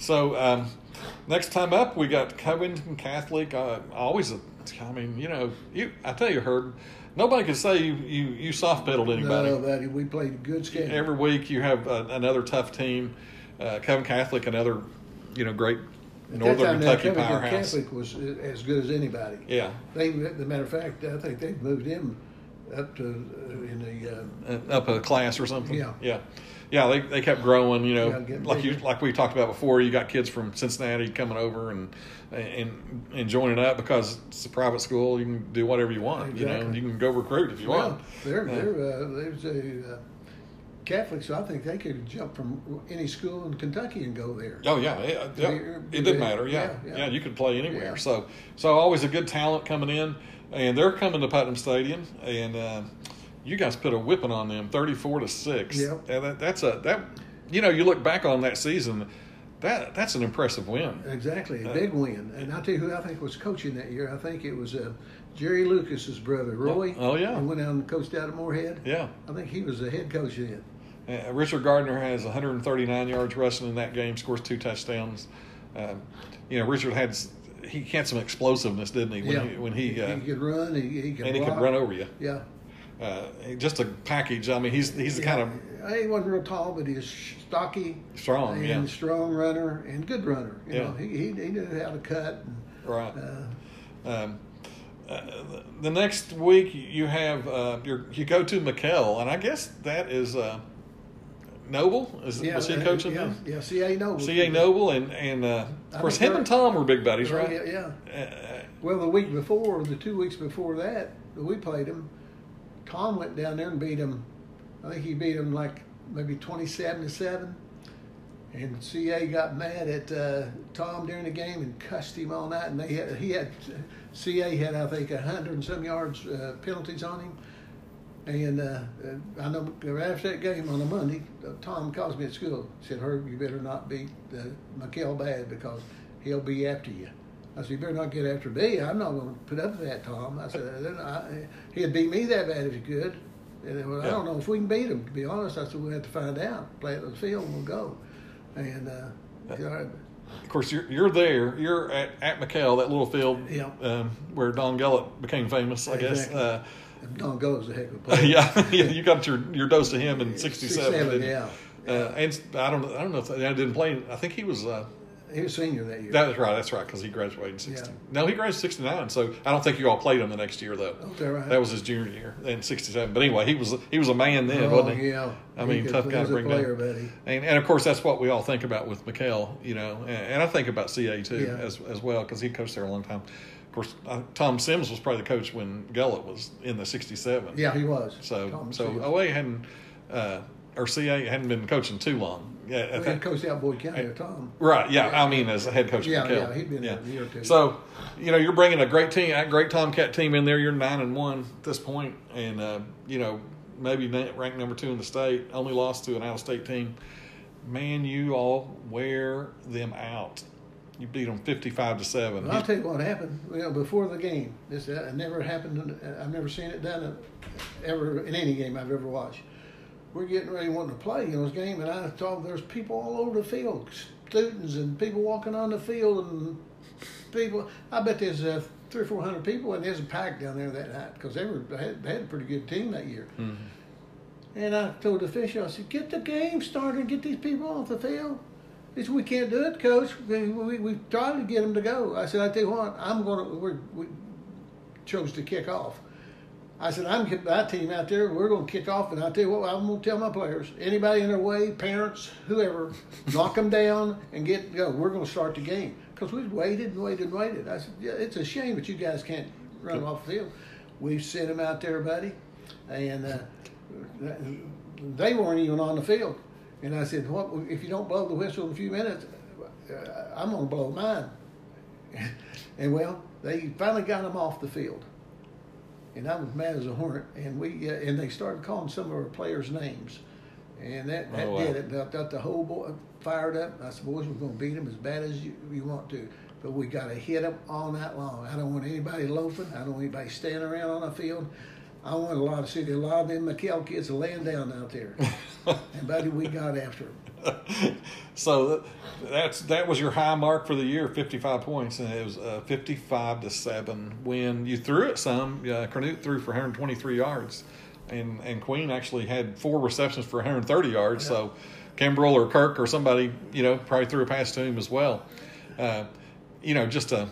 So um, next time up, we got Covington Catholic. Uh, always, a, I mean, you know, you I tell you, Herb, nobody can say you you, you soft pedaled anybody. No, buddy, we played a good schedule. Every week you have uh, another tough team. Uh, Covington Catholic, another, you know, great At that Northern time, now, Kentucky Covington powerhouse. Catholic was uh, as good as anybody. Yeah, They, as a matter of fact, I think they moved him up to uh, in the. Uh, uh, up a class or something. Yeah. yeah, yeah. They, they kept growing. You know, Yeah, like you like we talked about before. You got kids from Cincinnati coming over and and and joining up because it's a private school. You can do whatever you want. You know, you can go recruit if you well, want. they're, Uh, they're, uh, there's a uh, Catholic, so I think they could jump from any school in Kentucky and go there. Oh yeah, it, yeah. It didn't matter. Yeah. yeah, yeah, yeah. you could play anywhere. Yeah. So, so always a good talent coming in, and they're coming to Putnam Stadium, and uh, you guys put a whipping on them, thirty-four to six. Yep. And that, that's a that, you know, you look back on that season, that that's an impressive win. Exactly, a Uh, big win. And I'll tell you who I think was coaching that year. I think it was uh, Jerry Lucas's brother, Roy. oh, yeah. He went out and coached out of Morehead. Yeah. I think he was the head coach then. Uh, Richard Gardner has 139 yards rushing in that game, scores two touchdowns. Um, you know, Richard had he had some explosiveness, didn't he? When yeah. he, when he, uh, he could run, he, he could and he could run over you. Yeah. Uh, just a package. I mean, he's he's the kind of he wasn't real tall, but he was stocky, Strong, and yeah. strong runner and good runner. You Yeah. know, he, he he knew how to cut. And, right. uh, Um, uh, the next week you have uh, your, you go to McKell, and I guess that is uh, Noble. Is yeah, was he uh, coaching yeah, them? yeah, CA Noble. C.A. Noble, and and uh, of course him and Tom were big buddies, Oh, right? Yeah, yeah. Uh, Well, the week before, the two weeks before that, that we played him, Tom went down there and beat him. I think he beat him like maybe twenty-seven to seven. And CA got mad at uh, Tom during the game and cussed him all night. And they had he had CA had I think a hundred and some yards uh, penalties on him. And uh, uh, I know after that game on a Monday, Tom calls me at school. Said, "Herb, you better not beat uh, McKell bad because he'll be after you." I said, "You better not get after me. I'm not going to put up with that, Tom." I said, I, "He'd beat me that bad if he could." And well, I don't know if we can beat him. To be honest, I said we'll have to find out. Play it on the field, and we'll go. And uh, know, of course, you're you're there. You're at, at McKell, that little field Yeah. um, where Don Gullett became famous. I guess. Exactly. Uh, Don Go's a heck of a player. yeah, yeah, you got your your dose of him in '67. 67, yeah. Uh, and I don't I don't know if I didn't play. I think he was uh, He was senior that year. That was right. That's right because he graduated in sixty. Yeah. No, he graduated sixty nine. So I don't think you all played him the next year though. That right? That was his junior year in sixty seven. But anyway, he was he was a man then, oh, wasn't he? yeah. I He mean, could- tough he guy to bring player, down. buddy. And, and of course, that's what we all think about with McKell, you know, and, and I think about CA too Yeah. as as well because he coached there a long time. Of course, uh, Tom Sims was probably the coach when Gullett was in the '67. Yeah, he was. So Tom so. OA hadn't uh, or CA hadn't been coaching too long. Yeah, that- had coached out Boyd County, Tom. Right. Yeah. I mean, as a head coach. Yeah, of yeah, he'd been there a year or two. So, you know, you're bringing a great team, a great Tomcat team in there. You're nine and one at this point, and uh, you know, maybe ranked number two in the state. Only lost to an out-of-state team. Man, you all wear them out. You beat them fifty-five to seven. Well, I'll tell you what happened. You know, before the game, this uh, never happened. I've never seen it done uh, ever in any game I've ever watched. We're getting ready wanting to play in this game, and I thought there's people all over the field, students and people walking on the field, and people. I bet there's uh, three or four hundred people, and there's a pack down there that night because they were they had, they had a pretty good team that year. And I told the official, I said, "Get the game started, get these people off the field." He said, "We can't do it, coach. We, we, we tried to get them to go." I said, "I tell you what, I'm going to." We're, we chose to kick off. I said, "I'm getting my team out there. We're going to kick off, and I tell you what, I'm going to tell my players, anybody in their way, parents, whoever, knock them down and get go. We're going to start the game because we've waited and waited and waited." I said, yeah, "It's a shame that you guys can't run off the field. We sent them out there, buddy, and." Uh, they weren't even on the field. And I said, "What if you don't blow the whistle in a few minutes? Uh, I'm going to blow mine." and well, they finally got them off the field, and I was mad as a hornet. And we uh, and they started calling some of our players names, and that, that Oh, wow. did it. Got, got the whole boy fired up. I said, "Boys, we're going to beat them as bad as you, you want to." But we got to hit them all night long. I don't want anybody loafing. I don't want anybody standing around on the field. I want a lot of city. a lot of them McKell kids are laying down out there. and buddy, we got after them. so that, that's that was your high mark for the year, fifty-five points, and it was uh, fifty-five to seven. When you threw it some, uh, Canute threw for one hundred twenty-three yards, and and Queen actually had four receptions for one hundred thirty yards. So Kimbrell or Kirk or somebody, you know, probably threw a pass to him as well. Uh, you know, just a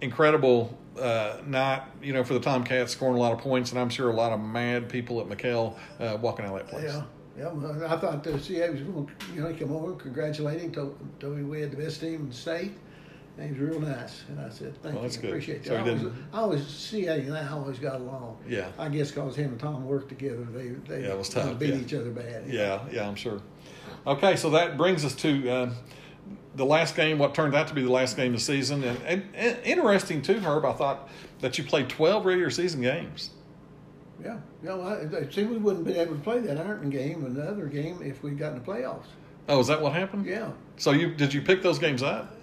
incredible uh, night, you know, for the Tomcats scoring a lot of points, and I'm sure a lot of mad people at McKell uh, walking out of that place. Yeah. Yeah, well, I thought the CA was going to, you know, he come over, congratulating, told, told me we had the best team in the state. And he was real nice. And I said, thank Well, you, I good. appreciate that. So I, always, I always, CA and I always got along. Yeah. I guess because him and Tom worked together, they, they Yeah, it was tough, beat yeah. each other bad. Yeah, yeah, I'm sure. Okay, so that brings us to uh, the last game, what turned out to be the last game of the season. And, and, and interesting, too, Herb, I thought that you played 12 regular season games. Yeah. Yeah, well, I, see, we wouldn't be able to play that Ironton game and the other game if we'd gotten the playoffs. Oh, is that what happened? Yeah. So you did you pick those games up?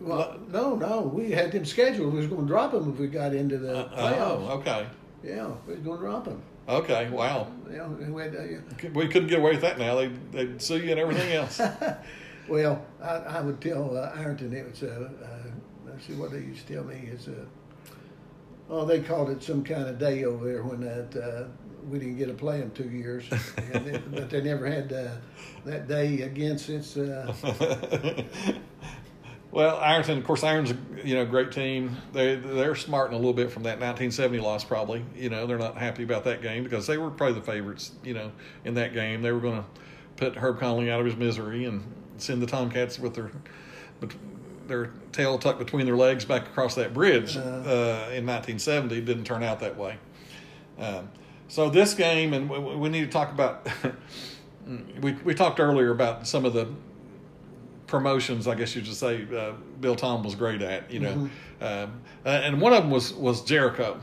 Well, no, no, we had them scheduled. We was going to drop them if we got into the playoffs. Oh, okay. Yeah, we was going to drop them. Okay, wow. Yeah, we had, uh, yeah. We couldn't get away with that now. They, they'd sue you and everything else. Well, I, I would tell uh, Ironton it was uh, uh, see what they used to tell me is uh, oh they called it some kind of day over there when that uh, we didn't get to play them two years, and they, but they never had uh, that day again since. Uh, well, Ironton, of course, Iron's you know great team. They they're smarting a little bit from that 1970 loss. Probably, you know, they're not happy about that game because they were probably the favorites. You know, in that game, they were going to put Herb Conley out of his misery and send the Tomcats with their their tail tucked between their legs back across that bridge uh, in 1970. It didn't turn out that way. Um, so this game, and we, we need to talk about. we we talked earlier about some of the promotions, I guess you should say, uh, Bill Tom was great at, you know, um, uh, and one of them was was Jericho,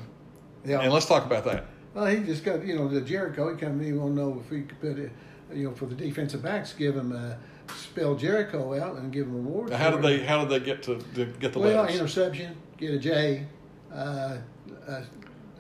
yeah, and let's talk about that. well, he just got you know the Jericho. He kind of he want to know if he could put it, you know, for the defensive backs, give him uh, spell Jericho out and give him awards. How did they how did they get to, to get the letter? Well, letters? interception, get a J. Uh, uh,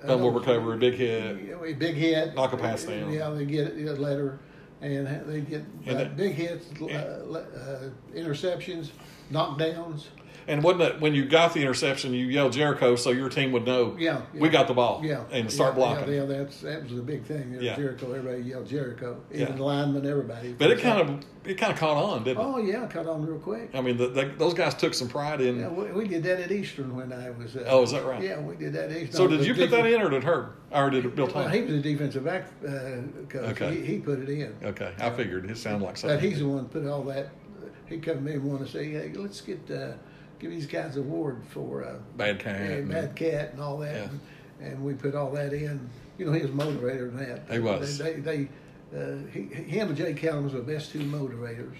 Fumble recovery, big hit. a big hit. Knock a pass down. Yeah, they get a letter, and they get And uh, that- big hits, uh, uh, interceptions, knockdowns. And wasn't it when you got the interception, you yelled Jericho so your team would know Yeah, we got the ball Yeah, and start yeah, blocking. Yeah, yeah, that's that was the big thing. Yeah. Jericho, everybody yelled Jericho, even Yeah. the linemen, everybody. But it kind of it kind of caught on, didn't it? Oh yeah, caught on real quick. I mean, the, the, those guys took some pride in. Yeah, we, we did that at Eastern when I was. Uh, Oh, is that right? Yeah, we did that at Eastern. so did you put that in, or did Herb, or did Bill Well, he was a defensive back uh, coach. Okay. He, he put it in. okay, I figured it sounded like something. But he's the one that put all that. He come to me and want to say, hey, let's get uh, give these guys award for uh, Bad cat. and- bad cat and all that, Yeah. and, and we put all that in. You know, he was motivator in that. He was. They, they, they uh, he, him and Jay Callum was the best two motivators.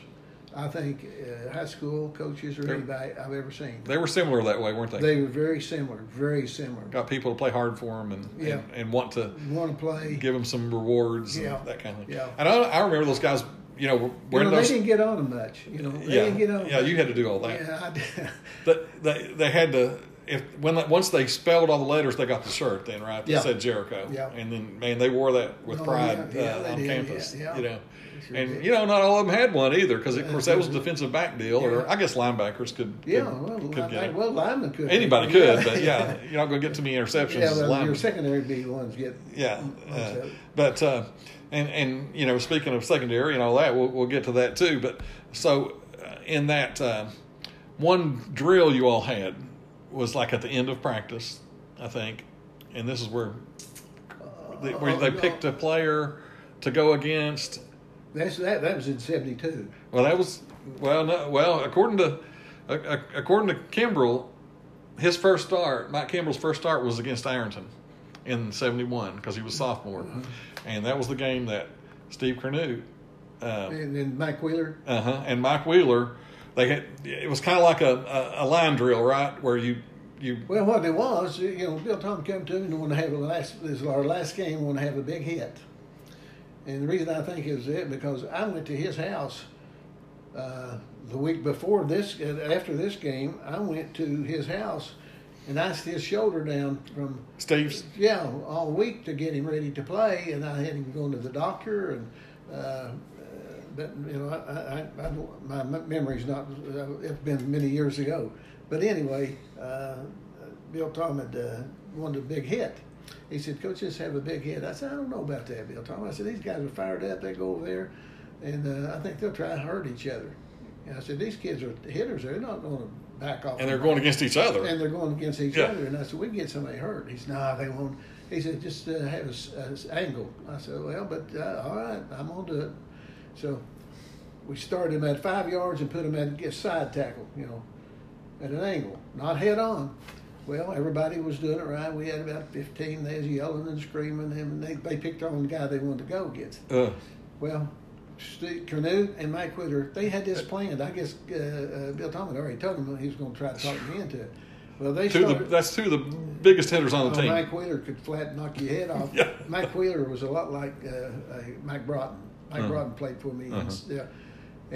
I think uh, high school coaches or They're- anybody I've ever seen. They were similar that way, weren't they? They were very similar, very similar. Got people to play hard for them and, Yeah. and, and want to Want to play? give them some rewards Yeah. that kind of thing. Yeah. And I, I remember those guys, you know, You wearing know, they those. didn't get on them much. You know, they yeah, didn't get on. yeah, you had to do all that. Yeah, I did. But they, they had to if when once they spelled all the letters, they got the shirt then right that Yeah. said Jericho. Yeah. And then man, they wore that with Oh, pride yeah, uh, on did, campus. yeah. You know. Sure And did. you know, not all of them had one either, because of course that was a defensive back deal, or I guess linebackers could. Yeah, could, well, could line, get it. well, linemen could. Anybody could, but yeah, you're not going to get too many interceptions Yeah, well, your secondary B ones get. Yeah, uh, but uh, and and you know, speaking of secondary and all that, we'll, we'll get to that too. But so uh, in that uh, one drill you all had was like at the end of practice, I think, and this is where they, where they Uh, picked a player to go against. That's that. That was in '72. Well, that was well, no, well, according to uh, according to Kimbrell, his first start, Mike Kimbrell's first start was against Ironton in '71 because he was sophomore, and that was the game that Steve Canute, uh And then Mike Wheeler. Uh huh, and Mike Wheeler, they had it was kind of like a, a a line drill, right, where you you Well, what it was, you know, Bill Tom came to me and wanted to have a last. This is our last game. Want to have a big hit. And the reason I think is it because I went to his house uh, the week before this. uh, After this game, I went to his house and iced his shoulder down from Steve's yeah all week to get him ready to play, and I had him going to the doctor and. Uh, but you know, I, I, I, don't- my memory's not. Uh, it's been many years ago. But anyway, uh, Bill Tom had uh, wanted a big hit. He said, "Coach, just have a big hit." I said, "I don't know about that, Bill Tom." I said, "These guys are fired up. They go over there, and uh, I think they'll try to hurt each other." And I said, "These kids are hitters. They're not going to back off." and they're going against each other. and they're going against each Yeah. other. And I said, we can get somebody hurt. He said, no, they won't. He said, just uh, have a, s- a s- angle. I said, well, but uh, all right, I'm going to do it. So we started him at five yards and put him at a side tackle, you know, at an angle, not head on. Well, everybody was doing it right. We had about 15. They was yelling and screaming, and they, they picked on the guy they wanted to go against. Uh, Well, Steve Canute and Mike Quitter, they had this planned. I guess uh, uh, Bill Thomas already told them he was going to try to talk me into it. Well, they two of the, started. that's two of the biggest hitters on the Oh, team. Mike Wheeler could flat knock your head off. Yeah. Mike Wheeler was a lot like uh, uh, Mike Broughton. Mike Uh-huh. Broughton played for me. Uh-huh. And, yeah,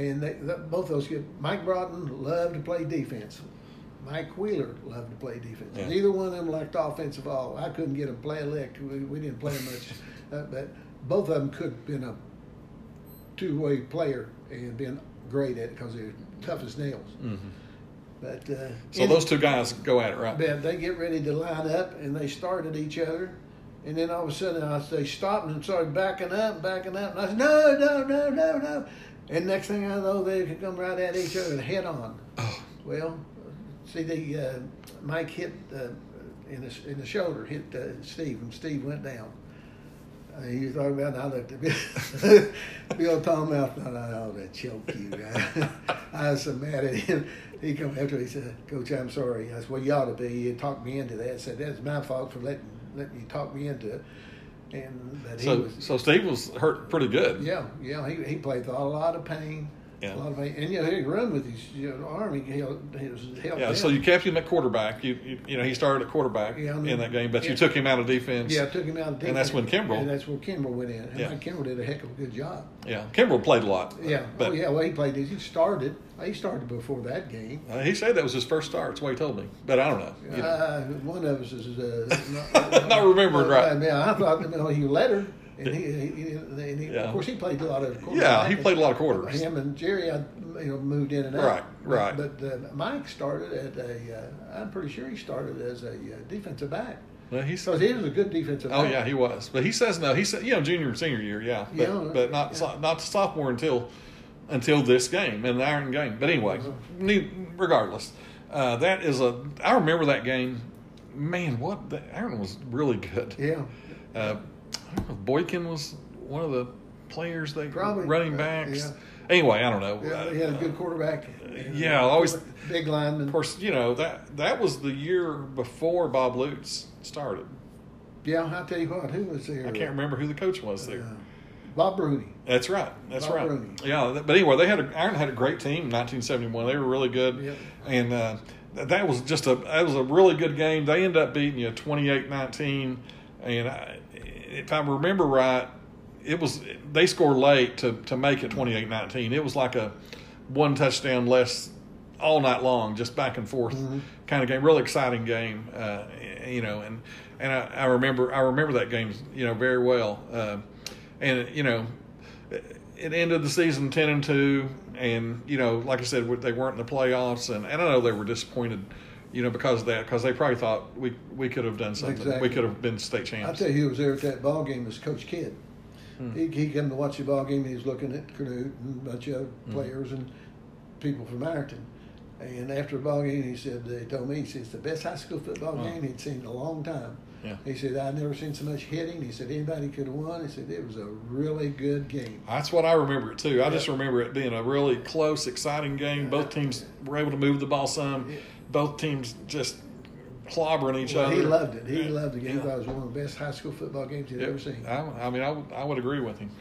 and they, that, both those kids. Mike Broughton loved to play defense. Mike Wheeler loved to play defense. Yeah. Neither one of them liked offensive all. I couldn't get them play a lick. We, we didn't play much, uh, but both of them could have been a two-way player and been great at it because they're tough as nails. Mhm. But uh, So any- those two guys go at it, right? but they get ready to line up and they started at each other. And then all of a sudden I, they stopped and started backing up, backing up. And I said, no, no, no, no, no. And next thing I know, they could come right at each other head on. Oh. Well, see, the uh, Mike hit uh, in, the, in the shoulder, hit uh, Steve, and Steve went down. Uh, he was talking about, and I looked at Bill, Bill Tom out, I thought, oh, that choke you guy. I was so mad at him. He come after, me, he said, Coach, I'm sorry. I said, well, you ought to be. You talked me into that. I said, that's my fault for letting, letting you talk me into it. And but he So was, so Steve was hurt pretty good. yeah, yeah, he, he played with a lot of pain. Yeah. A lot of. And, you know, he run with his you know, arm. He, held, he was held Yeah, down. so you kept him at quarterback. You, you you know he started at quarterback Yeah, I mean, in that game, but you took him out of defense. Yeah, I took him out of defense. And that's when Kimbrell- And that's where Kimbrell went in. And Yeah. Kimbrell did a heck of a good job. yeah. Kimbrell played a lot. Yeah. but oh, yeah. Well, he played. He started. He started before that game. uh, he said that was his first start. That's what he told me. But I don't know. you know. Uh, one of us is uh, not, Not remembering right. Yeah, I thought you know, he lettered. And he, he, he, and he Yeah. of course, he played a lot of. Yeah, he played a lot of quarters. Him and Jerry, I, you know, moved in and out. Right, right. But, but uh, Mike started at a. Uh, I'm pretty sure he started as a uh, defensive back. Well, he's So he was a good defensive Oh yeah, he was. But he says no. He said you know junior and senior year, yeah, but, Yeah, but not yeah. so- not sophomore until until this game in the Iron game. But anyway, Uh-huh. regardless, uh, that is a. I remember that game. Man, what the Iron was really good. Yeah. Uh, know, Boykin was one of the players they Probably, running uh, backs. yeah. Anyway, I don't know. Yeah, he had a good quarterback. yeah, always- big lineman. Of course, you know that that was the year before Bob Lutz started. Yeah, I'll tell you what, who was there? I can't remember who the coach was there. Uh, Bob Bruni. That's right. That's Bob right. Rooney. Yeah, but anyway, they had a, Iron had a great team in 1971. They were really good, Yep. and uh, that was just a that was a really good game. They ended up beating you 28-19, and I, if I remember right, it was they scored late to to make it 28-19. It was like a one touchdown less all night long, just back and forth Mm-hmm. kind of game. Really exciting game, uh, you know. And and I, I remember I remember that game, you know, very well. Uh, and you know, it ended the season ten and two, and you know, like I said, they weren't in the playoffs, and, and I know they were disappointed, you know, because of that, because they probably thought we we could have done something, Exactly. we could have been state champs. I'll tell you who was there at that ball game was Coach Kidd. Hmm. He, he came to watch the ball game. He was looking at Canute and a bunch of other Hmm. players and people from Ironton. And after the ball game, he said, he told me, he said, it's the best high school football Wow. game he'd seen in a long time. Yeah. He said, I've never seen so much hitting. He said, anybody could have won. He said, it was a really good game. That's what I remember it too. I just remember it being a really close, exciting game. Both teams were able to move the ball some. Yeah. Both teams just clobbering each Well, other. he loved it. He Yeah. loved the game. Yeah. He thought it was one of the best high school football games he'd Yeah, ever seen. I, I mean, I would, I would agree with him.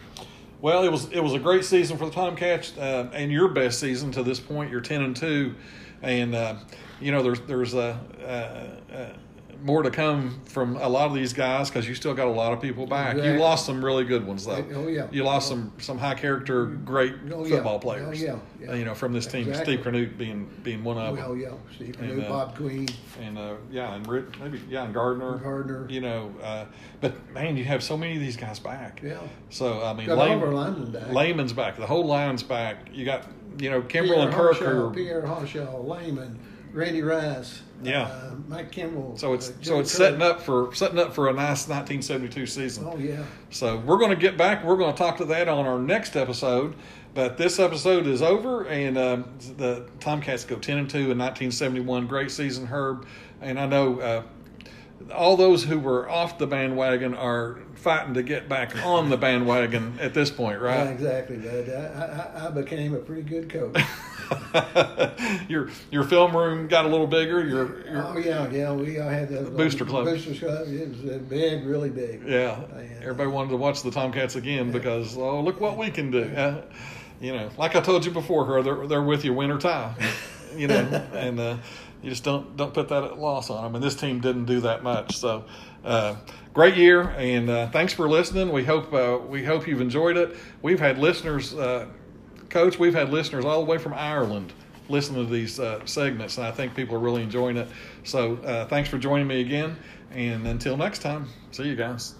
Well, it was it was a great season for the Tomcats, uh, and your best season to this point. You're ten and two, and uh, you know there's there's uh, uh, uh, more to come from a lot of these guys because you still got a lot of people back. You lost some really good ones though. Oh, yeah. You lost some some high character, great Oh, yeah. football Oh, players. yeah. Yeah. Uh, You know from this team, Exactly. Steve Canute being being one of them. Well, yeah. Steve Canute, uh, Bob Queen, and uh, yeah, and Rick, maybe yeah, and Gardner, Gardner. You know, uh, but man, you have so many of these guys back. Yeah. So I mean, Got all our linemen back. Lehman's back. The whole line's back. You got you know Pierre and Kirk Pierre Harshaw, Lehman, Randy Rice, Yeah. uh, Mike Kimball. so it's uh, so it's setting up for setting up for a nice 1972 season. Oh yeah, So we're going to get back. We're going to talk to that on our next episode. But this episode is over, and um, the Tomcats go ten and two in 1971. Great season, Herb. And I know uh, all those who were off the bandwagon are fighting to get back on the bandwagon at this point, yeah, right? exactly. But I, I, I became a pretty good coach. your your film room got a little bigger. Your, your oh yeah, yeah. We all had the Booster Club. Booster club. It was uh, big, really big. Yeah, And, everybody wanted to watch the Tomcats again because oh look what we can do. Uh, you know, like I told you before, her they're they're with you win or tie. You know, and uh, you just don't don't put that at loss on them. And this team didn't do that much. So, uh, great year, and uh, thanks for listening. We hope uh, we hope you've enjoyed it. We've had listeners, uh, Coach. We've had listeners all the way from Ireland listening to these uh, segments, and I think people are really enjoying it. So, uh, thanks for joining me again. And until next time, see you guys.